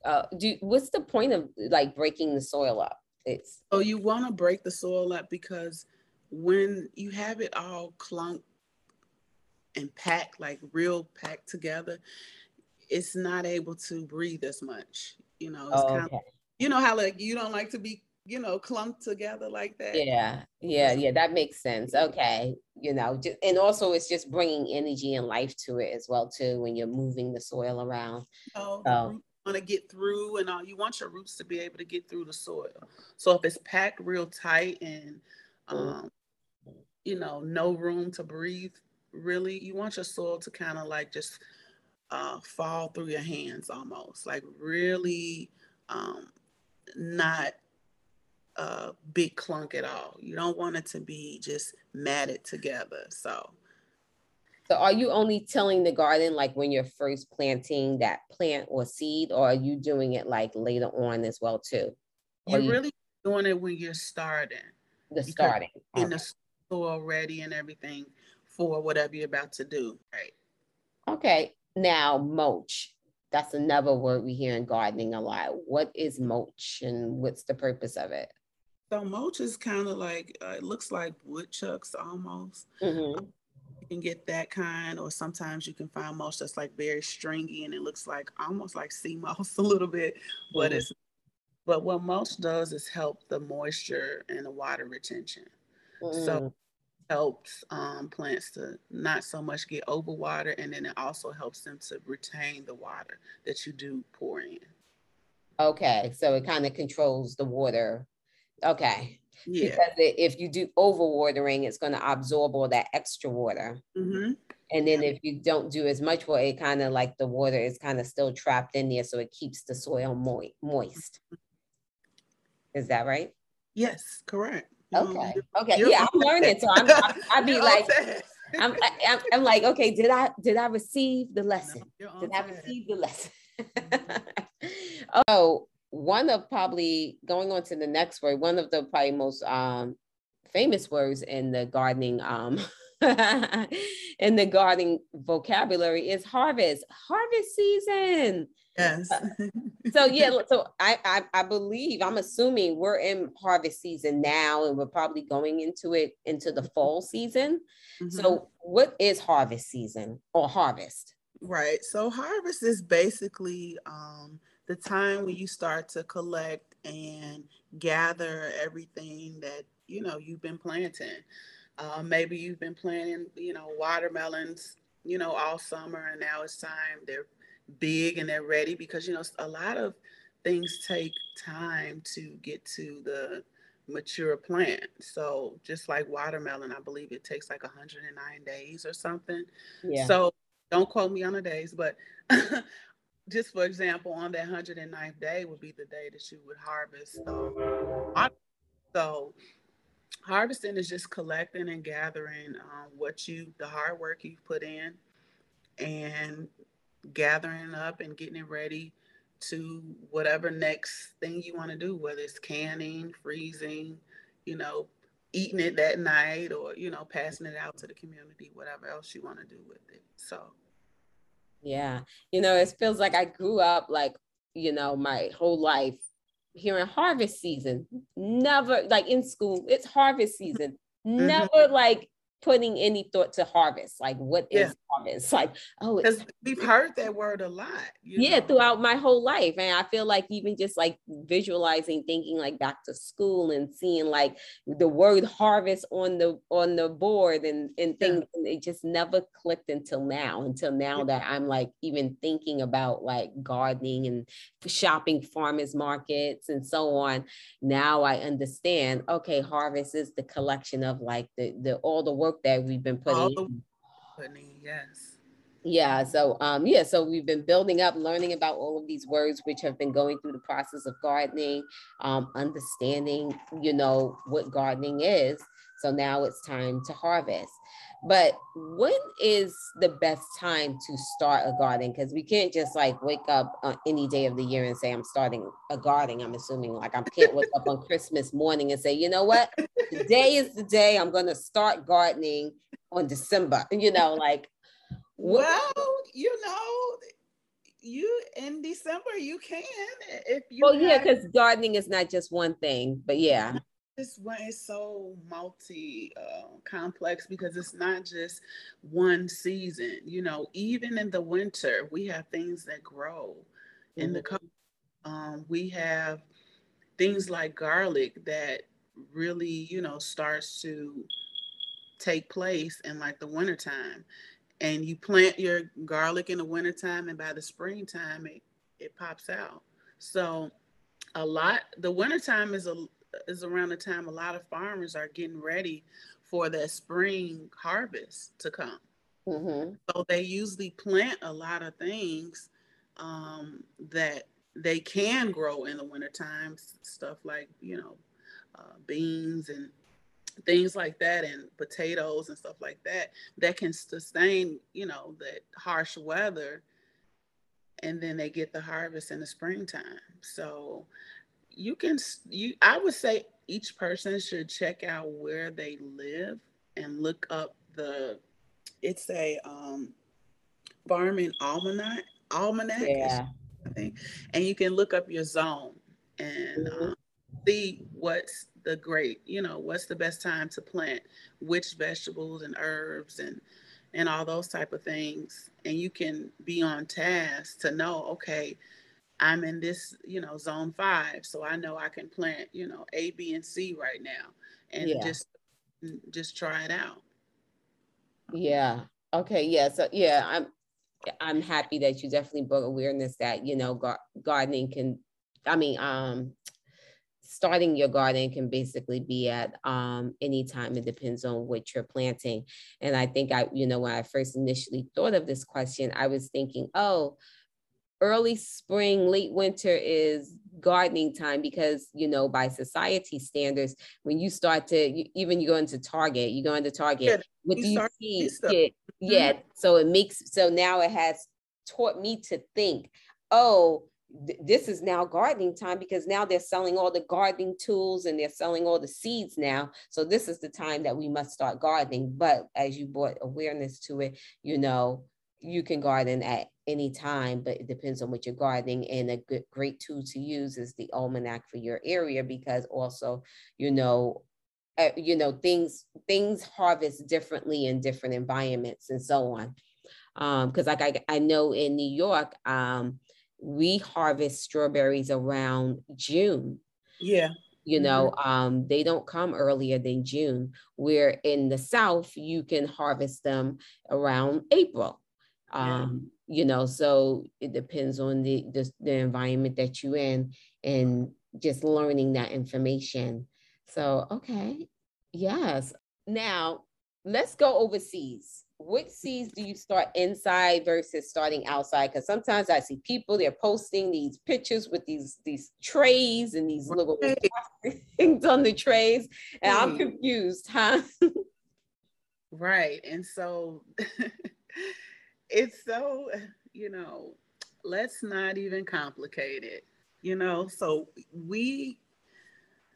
S1: uh, do what's the point of like breaking the soil up? It's
S2: oh, you want to break the soil up because when you have it all clunked and packed, like real packed together, it's not able to breathe as much. You know, it's oh, kind of, you know how like you don't like to be you know clumped together like that
S1: yeah yeah yeah that makes sense okay you know just, and also it's just bringing energy and life to it as well too when you're moving the soil around
S2: oh so, want to get through and all. You want your roots to be able to get through the soil. So if it's packed real tight and um, you know, no room to breathe, really, you want your soil to kind of like just uh, fall through your hands almost, like really um, not a big clunk at all. You don't want it to be just matted together. So
S1: so are you only tilling the garden like when you're first planting that plant or seed, or are you doing it like later on as well too?
S2: Or you're you... really doing it when you're starting.
S1: The starting.
S2: In okay. the soil ready and everything for whatever you're about to do. Right.
S1: Okay. Now mulch. That's another word we hear in gardening a lot. What is mulch and what's the purpose of it?
S2: So mulch is kind of like uh, it looks like woodchucks almost. Mm-hmm can get that kind, or sometimes you can find mulch that's like very stringy and it looks like almost like sea moss a little bit, but mm-hmm. it's but what mulch does is help the moisture and the water retention. Mm. So helps um, plants to not so much get overwatered, and then it also helps them to retain the water that you do pour in.
S1: Okay, so it kind of controls the water. Okay. Yeah. Because if you do overwatering, it's going to absorb all that extra water. Mm-hmm. And then if you don't do as much water, it kind of like the water is kind of still trapped in there, so it keeps the soil mo- moist. Is that right?
S2: Yes, correct.
S1: Okay. Okay. yeah, I'm learning, so I'm. I, I be like, I'm, I'm, I'm. like, okay. Did I did I receive the lesson? did I receive the lesson? oh, one of probably going on to the next word, one of the probably most um, famous words in the gardening um, in the gardening vocabulary is harvest. Harvest season.
S2: Yes.
S1: so yeah, so I, I I believe I'm assuming we're in harvest season now, and we're probably going into it into the fall season. Mm-hmm. So what is harvest season or harvest?
S2: Right. So harvest is basically um, the time when you start to collect and gather everything that you know you've been planting. Uh, maybe you've been planting, you know, watermelons, you know, all summer, and now it's time. They're big and they're ready because you know a lot of things take time to get to the mature plant. So just like watermelon, I believe it takes like 109 days or something. Yeah. So don't quote me on the days, but just for example, on that 109th day would be the day that you would harvest. Um, so harvesting is just collecting and gathering um, what you, the hard work you've put in, and gathering up and getting it ready to whatever next thing you want to do, whether it's canning, freezing, you know, eating it that night or, you know, passing it out to the community, whatever else you want to do with it. So,
S1: yeah, you know, it feels like I grew up like, you know, my whole life hearing harvest season, never like in school, it's harvest season, mm-hmm. never like putting any thought to harvest. Like, what is yeah. harvest? Like, oh,
S2: because we've heard that word a lot.
S1: yeah, know? throughout my whole life, and I feel like even just like visualizing, thinking like back to school and seeing like the word harvest on the on the board and and things, yeah. and it just never clicked until now. Until now yeah. that I'm like even thinking about like gardening and shopping farmers markets and so on. Now I understand. Okay, harvest is the collection of like the the all the work work that we've been putting.
S2: putting yes.
S1: Yeah. So um yeah, so we've been building up, learning about all of these words which have been going through the process of gardening, um, understanding, you know, what gardening is. So now it's time to harvest. But when is the best time to start a garden? Because we can't just like wake up on any day of the year and say, I'm starting a garden. I'm assuming like I can't wake up on Christmas morning and say, you know what? Today is the day I'm going to start gardening on December. You know, like.
S2: Well, you know, you in December you can if you.
S1: Well, have... yeah, because gardening is not just one thing, but yeah
S2: this one is so multi uh, complex because it's not just one season. You know, even in the winter, we have things that grow. Mm-hmm. In the mm-hmm. um, we have things like garlic that really, you know, starts to take place in like the wintertime. And you plant your garlic in the wintertime, and by the springtime, it, it pops out. So, a lot, the wintertime is a is around the time a lot of farmers are getting ready for that spring harvest to come. Mm-hmm. So they usually plant a lot of things um, that they can grow in the winter wintertime, stuff like, you know, uh, beans and things like that, and potatoes and stuff like that, that can sustain, you know, that harsh weather. And then they get the harvest in the springtime. So you can you I would say each person should check out where they live and look up the it's a um farming almanac almanac yeah. I think and you can look up your zone and mm-hmm. um, see what's the great you know what's the best time to plant which vegetables and herbs and and all those type of things and you can be on task to know okay I'm in this, you know, zone five, so I know I can plant, you know, A, B, and C right now, and yeah. just just try it out.
S1: Yeah. Okay. Yeah. So yeah, I'm I'm happy that you definitely brought awareness that you know gar- gardening can. I mean, um, starting your garden can basically be at um, any time. It depends on what you're planting. And I think I, you know, when I first initially thought of this question, I was thinking, oh, early spring, late winter is gardening time because you know by society standards when you start to you, even you go into target you go into target yeah, what do you see? yeah, yeah mm-hmm. so it makes so now it has taught me to think oh th- this is now gardening time because now they're selling all the gardening tools and they're selling all the seeds now. So this is the time that we must start gardening. But as you brought awareness to it you know you can garden at any time, but it depends on what you're gardening. And a good, great tool to use is the almanac for your area because also, you know, uh, you know things things harvest differently in different environments and so on. Because um, like I, I know in New York, um, we harvest strawberries around June.
S2: Yeah
S1: you know mm-hmm. um, they don't come earlier than june where in the south you can harvest them around april um, yeah. you know so it depends on the, the, the environment that you're in and just learning that information so okay yes now let's go overseas which seas do you start inside versus starting outside? Because sometimes I see people they're posting these pictures with these these trays and these little things on the trays, and I'm confused, huh?
S2: right, and so it's so you know, let's not even complicate it. You know, so we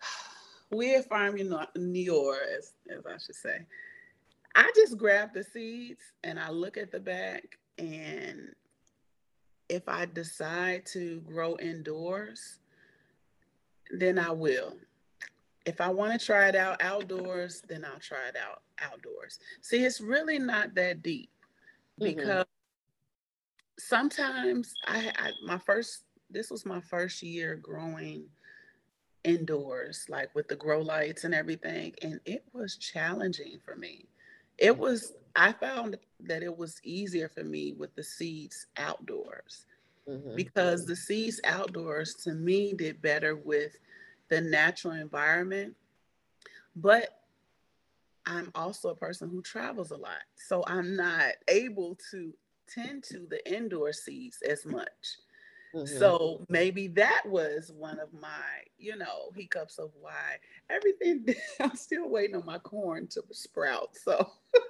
S2: we at Farm Noir, as, as I should say, I just grab the seeds and I look at the back and if I decide to grow indoors, then I will. If I want to try it out outdoors, then I'll try it out outdoors. See, it's really not that deep. Because mm-hmm. sometimes I, I my first this was my first year growing indoors, like with the grow lights and everything, and it was challenging for me it was i found that it was easier for me with the seeds outdoors mm-hmm. because the seeds outdoors to me did better with the natural environment but i'm also a person who travels a lot so i'm not able to tend to the indoor seeds as much Mm-hmm. So maybe that was one of my, you know, hiccups of why everything. I'm still waiting on my corn to sprout. So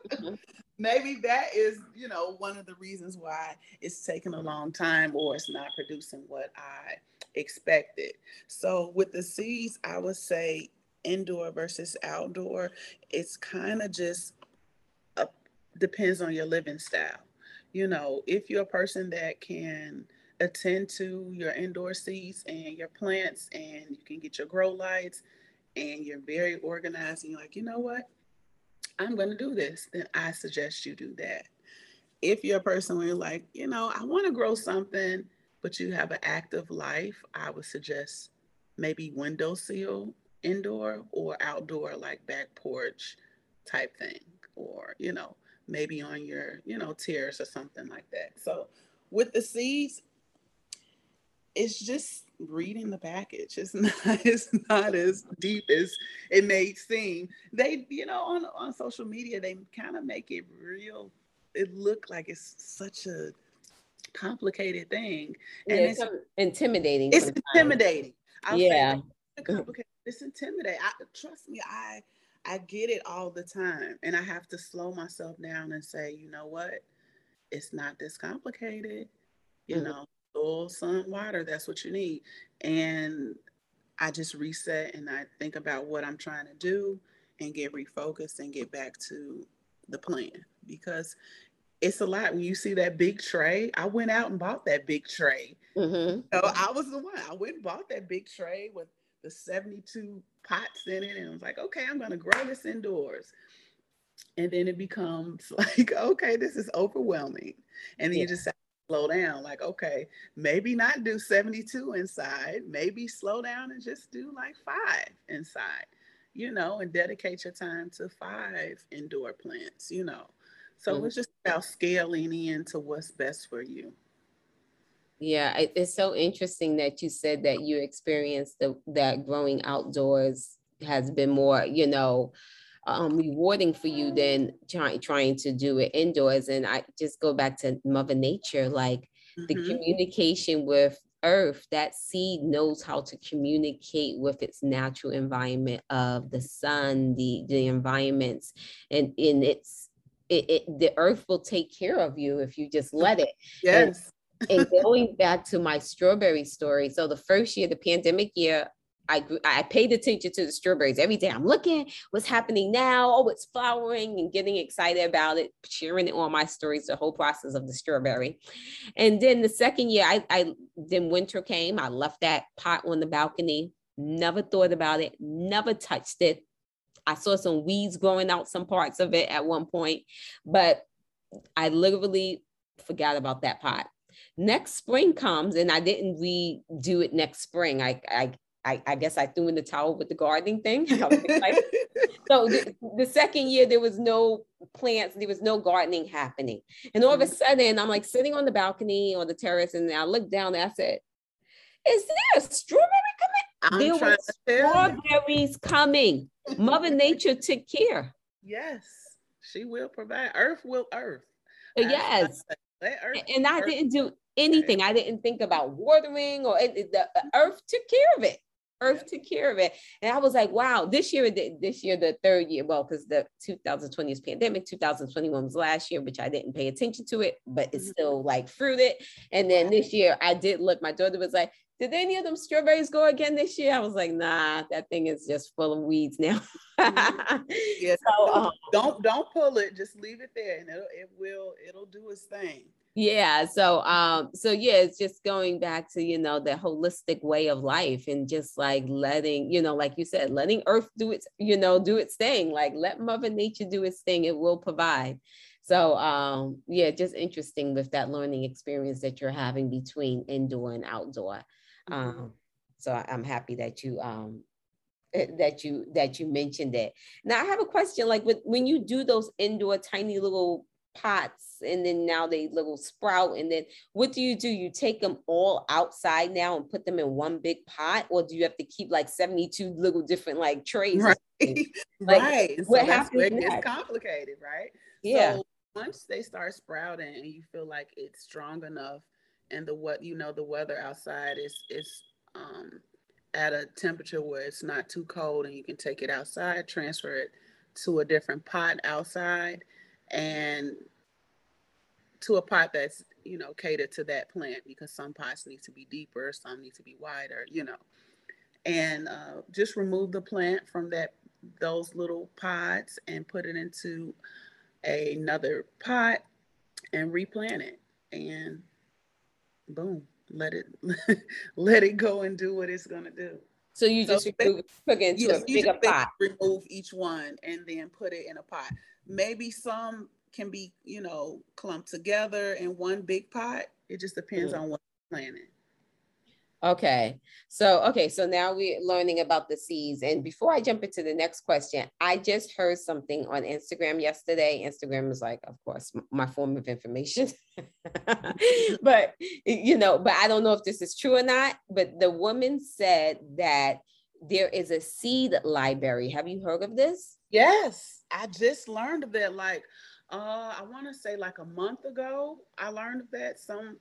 S2: mm-hmm. maybe that is, you know, one of the reasons why it's taking a long time or it's not producing what I expected. So with the seeds, I would say indoor versus outdoor. It's kind of just depends on your living style. You know, if you're a person that can attend to your indoor seeds and your plants and you can get your grow lights and you're very organized and you're like, you know what? I'm going to do this, then I suggest you do that. If you're a person where you're like, you know, I want to grow something, but you have an active life, I would suggest maybe windowsill indoor or outdoor, like back porch type thing, or, you know, maybe on your, you know, terrace or something like that. So with the seeds, it's just reading the package. It's not it's not as deep as it may seem. They, you know, on on social media, they kind of make it real. It look like it's such a complicated thing,
S1: and yeah, it's, it's, intimidating.
S2: It's sometimes. intimidating. I'll yeah, complicated. It's intimidating. I, trust me, I I get it all the time, and I have to slow myself down and say, you know what, it's not this complicated. You mm-hmm. know, soil, sun, water. That's what you need. And I just reset and I think about what I'm trying to do and get refocused and get back to the plan because it's a lot when you see that big tray. I went out and bought that big tray. Mm-hmm. So I was the one. I went and bought that big tray with the 72 pots in it. And I was like, okay, I'm going to grow this indoors. And then it becomes like, okay, this is overwhelming. And then yeah. you just slow down like okay maybe not do 72 inside maybe slow down and just do like five inside you know and dedicate your time to five indoor plants you know so mm-hmm. it's just about scaling into what's best for you
S1: yeah it's so interesting that you said that you experienced the, that growing outdoors has been more you know um, rewarding for you than trying trying to do it indoors. And I just go back to Mother Nature, like mm-hmm. the communication with earth that seed knows how to communicate with its natural environment of the sun the the environments and in its it, it, the earth will take care of you if you just let it
S2: yes
S1: and, going back to my strawberry story so the first year the pandemic year I I paid attention to the strawberries every day. I'm looking what's happening now. Oh, it's flowering and getting excited about it, sharing it on my stories, the whole process of the strawberry. And then the second year, I, I then winter came. I left that pot on the balcony. Never thought about it. Never touched it. I saw some weeds growing out some parts of it at one point, but I literally forgot about that pot next spring comes and I didn't redo it next spring. I, I I, I, guess I threw in the towel with the gardening thing. so the, the, second year there was no plants, there was no gardening happening. And all of a mm-hmm. sudden I'm like sitting on the balcony or the terrace and I looked down and I said, is there a strawberry coming? I'm there were strawberries coming. Mother Nature took care.
S2: Yes, she will provide. Earth will earth.
S1: Yes. Earth, and I earth. didn't do anything. I didn't think about watering or it, the earth took care of it. Earth took care of it. And I was like, wow, this year, this year, the third year, well, because the 2020 is pandemic, 2021 was last year, which I didn't pay attention to it, but it's mm-hmm. still like fruited. And then this year I did look, my daughter was like, did any of them strawberries go again this year? I was like, nah, that thing is just full of weeds now.
S2: Mm-hmm. yeah, so, um, don't don't pull it, just leave it there and it'll it will it'll do its thing
S1: yeah so um so yeah it's just going back to you know the holistic way of life and just like letting you know like you said letting earth do its you know do its thing like let mother nature do its thing it will provide. So um yeah just interesting with that learning experience that you're having between indoor and outdoor. Mm-hmm. um so i'm happy that you um eh, that you that you mentioned it. Now i have a question like with, when you do those indoor tiny little pots and then now they little sprout and then what do you do? You take them all outside now and put them in one big pot or do you have to keep like 72 little different like trays
S2: right. like, right. What so happens it's complicated right? Yeah. so once they start sprouting and you feel like it's strong enough and the what you know the weather outside is is um at a temperature where it's not too cold and you can take it outside transfer it to a different pot outside and to a pot that's you know catered to that plant because some pots need to be deeper some need to be wider you know. And uh, just remove the plant from that those little pots and put it into another pot and replant it. And boom let it let it go and do what it's going to do.
S1: So you just so remove, cook into a bigger pot.
S2: remove each one and then put it in a pot maybe some can be, you know, clumped together in one big pot. It just depends mm. on what you're planning.
S1: Okay. So, okay. So now we're learning about the seeds. And before I jump into the next question, I just heard something on Instagram yesterday. Instagram is like, of course, my form of information. but, you know, but I don't know if this is true or not. But the woman said that there is a seed library. Have you heard of this?
S2: Yes. I just learned of that like uh I want to say like a month ago. I learned of that. Some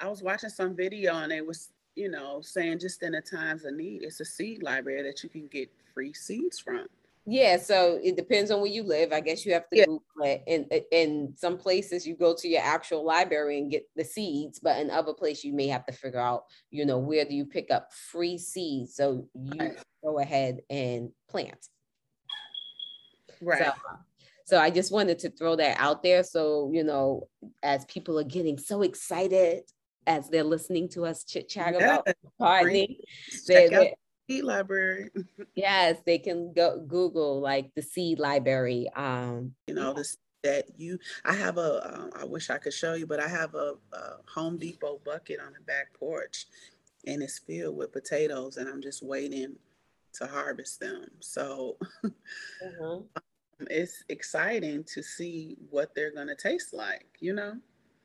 S2: I was watching some video and it was, you know, saying just in the times of need, it's a seed library that you can get free seeds from.
S1: Yeah, so it depends on where you live. I guess you have to yeah. Google it. In in some places, you go to your actual library and get the seeds, but in other places, you may have to figure out, you know, where do you pick up free seeds so you right. go ahead and plant.
S2: Right. So,
S1: so I just wanted to throw that out there. So, you know, as people are getting so excited as they're listening to us chit chat about gardening,
S2: they, seed library.
S1: yes, they can go Google like the seed library. Um,
S2: you know, this that you I have a. Uh, I wish I could show you, but I have a, a Home Depot bucket on the back porch and it's filled with potatoes and I'm just waiting to harvest them. So mm-hmm. it's exciting to see what they're going to taste like, you know?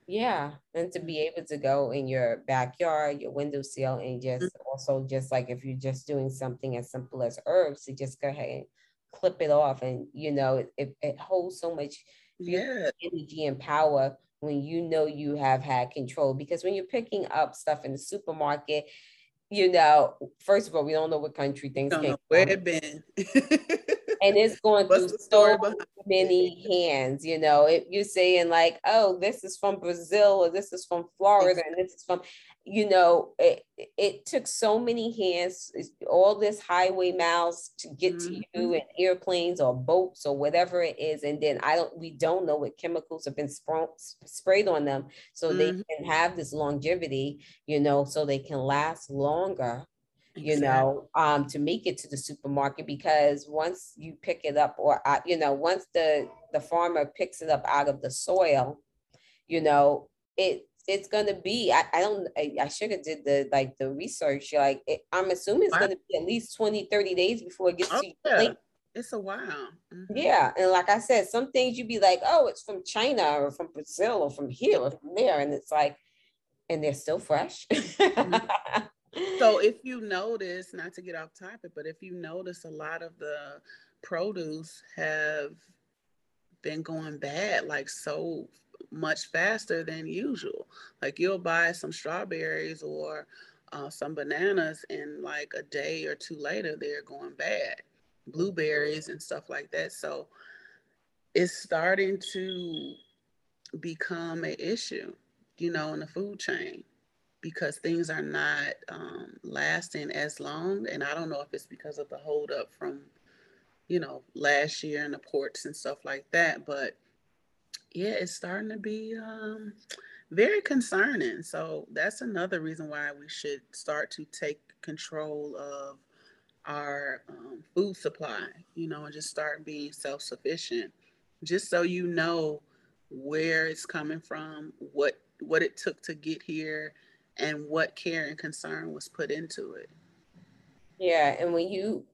S1: Yeah. And to be able to go in your backyard, your windowsill, and just mm-hmm. also just like if you're just doing something as simple as herbs, to just go ahead and clip it off. And, you know, it, it holds so much
S2: yeah.
S1: energy and power when you know you have had control. Because when you're picking up stuff in the supermarket, you know, first of all, we don't know what country things came
S2: where it been.
S1: and it's going through so many hands. You know, if you're saying like, "Oh, this is from Brazil," or "This is from Florida," and this is from, you know, it it took so many hands, all this highway miles to get mm-hmm. to you, mm-hmm. and airplanes or boats or whatever it is, and then I don't, we don't know what chemicals have been sp- sprayed on them, so mm-hmm. they can have this longevity. You know, so they can last longer you know um to make it to the supermarket because once you pick it up or uh, you know once the the farmer picks it up out of the soil you know it it's going to be i, I don't i, I should have did the like the research like it, i'm assuming it's going to be at least 20 30 days before it gets oh, to you
S2: yeah. it's a while
S1: mm-hmm. yeah and like i said some things you'd be like oh it's from china or from brazil or from here or from there and it's like and they're still fresh mm-hmm.
S2: so if you notice, not to get off topic, but if you notice a lot of the produce have been going bad like so much faster than usual. Like you'll buy some strawberries or uh, some bananas, and like a day or two later, they're going bad. Blueberries and stuff like that. So it's starting to become an issue, you know, in the food chain because things are not um, lasting as long. And I don't know if it's because of the holdup from, you know, last year and the ports and stuff like that. But yeah, it's starting to be um, very concerning. So that's another reason why we should start to take control of our um, food supply, you know, and just start being self sufficient, just so you know where it's coming from, what what it took to get here, and what care and concern was put into it.
S1: Yeah, and when you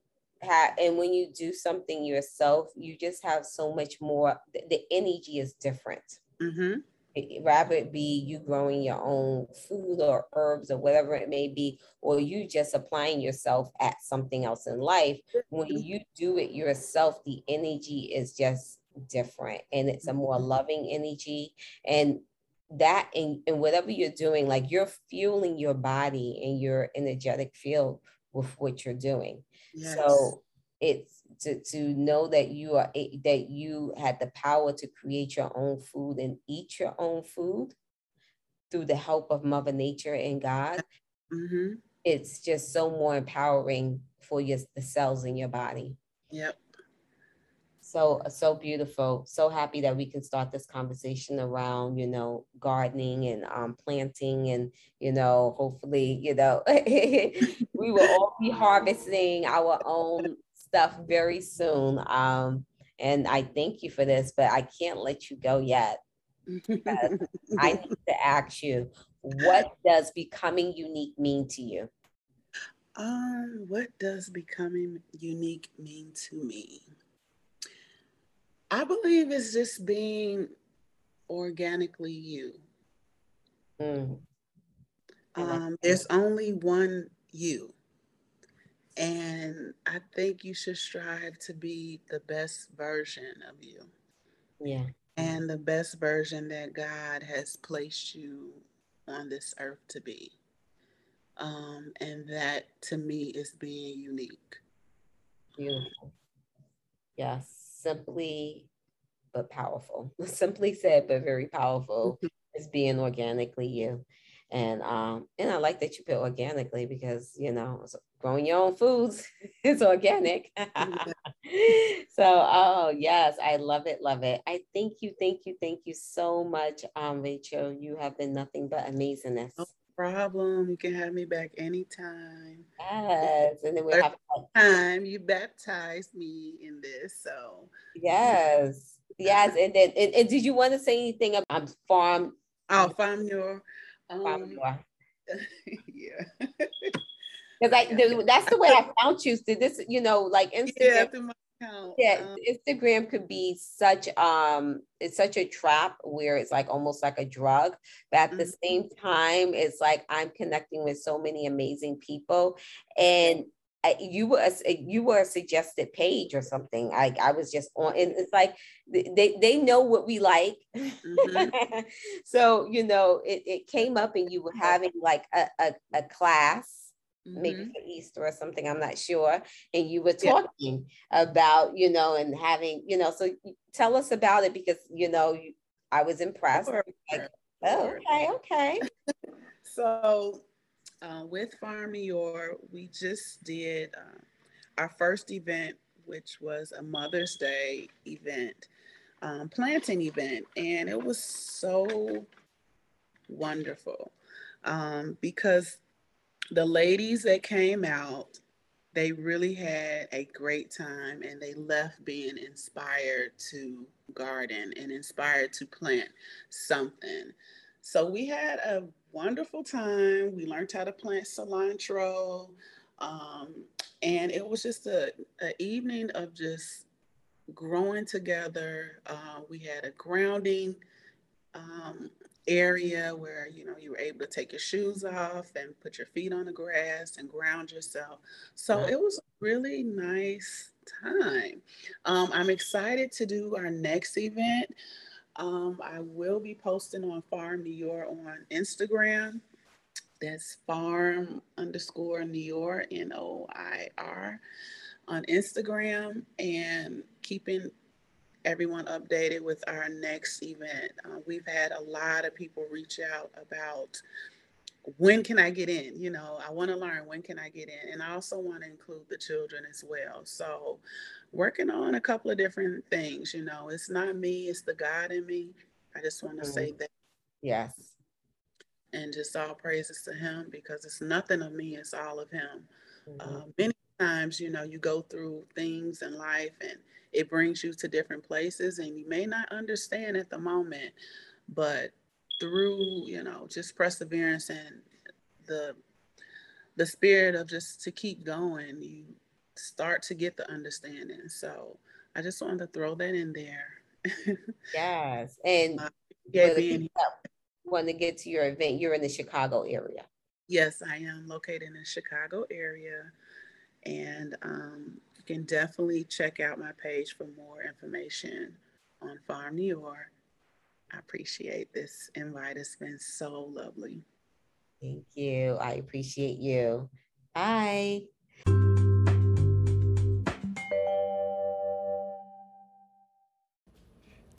S1: have and when you do something yourself, you just have so much more. The, the energy is different. Mm-hmm. It, rather it be you growing your own food or herbs or whatever it may be, or you just applying yourself at something else in life. When mm-hmm. you do it yourself, the energy is just different and it's a more mm-hmm. loving energy. And that and, and whatever you're doing, like you're fueling your body and your energetic field with what you're doing. Yes. So it's to, to know that you are that you had the power to create your own food and eat your own food through the help of Mother Nature and God. Mm-hmm. It's just so more empowering for your the cells in your body.
S2: Yep
S1: so so beautiful. So happy that we can start this conversation around you know gardening and um, planting and you know hopefully you know we will all be harvesting our own stuff very soon. Um, and i thank you for this but i can't let you go yet i need to ask you what does becoming unique mean to you?
S2: Um what does becoming unique mean to me I believe it's just being organically you. Mm. Um, there's only one you. And I think you should strive to be the best version of you.
S1: Yeah.
S2: And the best version that God has placed you on this earth to be. Um, and that to me is being unique.
S1: Beautiful. Yes simply but powerful. simply said, but very powerful is being organically you. And um, and I like that you put organically because you know growing your own foods is organic. so oh yes, I love it, love it. I thank you, thank you, thank you so much, um, Rachel. You have been nothing but amazingness
S2: problem. You can have me back anytime.
S1: Yes. And then we have
S2: time you baptized me in this. So
S1: yes. Yes. And then and, and did you want to say anything about farm?
S2: Oh, Farm Noir
S1: um, Farm
S2: Noir.
S1: yeah. Because I that's the way I found you. So this, you know, like Instagram. Yeah, Yeah, um, Instagram could be such um it's such a trap where it's like almost like a drug, but at mm-hmm. the same time, it's like I'm connecting with so many amazing people, and you were a, you were a suggested page or something. Like I was just on, and it's like they they know what we like. Mm-hmm. so you know, it, it came up, and you were having like a, a, a class mm-hmm. maybe for Easter or something. I'm not sure. And you were talking yeah. about, you know, and having, you know, so tell us about it because, you know, I was impressed. Sure. Like, oh, okay, okay.
S2: so uh, with Farm Noir, we just did uh, our first event, which was a Mother's Day event, um, planting event, and it was so wonderful um, because the ladies that came out, they really had a great time and they left being inspired to garden and inspired to plant something. So we had a wonderful time. We learned how to plant cilantro. Um, and it was just a, a evening of just growing together. Uh, we had a grounding um, area where you know you were able to take your shoes off and put your feet on the grass and ground yourself. So it was a really nice time. Um, I'm excited to do our next event. Um, I will be posting on Farm Noir on Instagram. That's farm underscore Noir, N O I R, on Instagram, and keeping everyone updated with our next event. Uh, we've had a lot of people reach out about when can I get in? You know, I want to learn when can I get in, and I also want to include the children as well. So, working on a couple of different things. You know, it's not me; it's the God in me. I just want to mm-hmm. say that.
S1: Yes.
S2: And just all praises to Him because it's nothing of me; it's all of Him. Mm-hmm. Uh, many times, you know, you go through things in life and it brings you to different places and you may not understand at the moment but through you know just perseverance and the the spirit of just to keep going you start to get the understanding. So i just wanted to throw that in there.
S1: Yes and uh, yeah, being want to get to your event you're in the chicago area.
S2: Yes i am located in the chicago area and um, you can definitely check out my page for more information on Farm Noir. I appreciate this invite. It's been so lovely.
S1: Thank you. I appreciate you. Bye.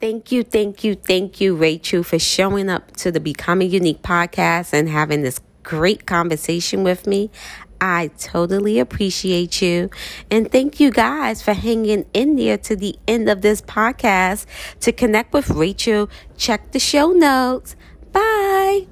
S1: Thank you, thank you, thank you, Rachel, for showing up to the Becoming Unique podcast and having this great conversation with me. I totally appreciate you. And thank you guys for hanging in there to the end of this podcast. To connect with Rachel, check the show notes. Bye.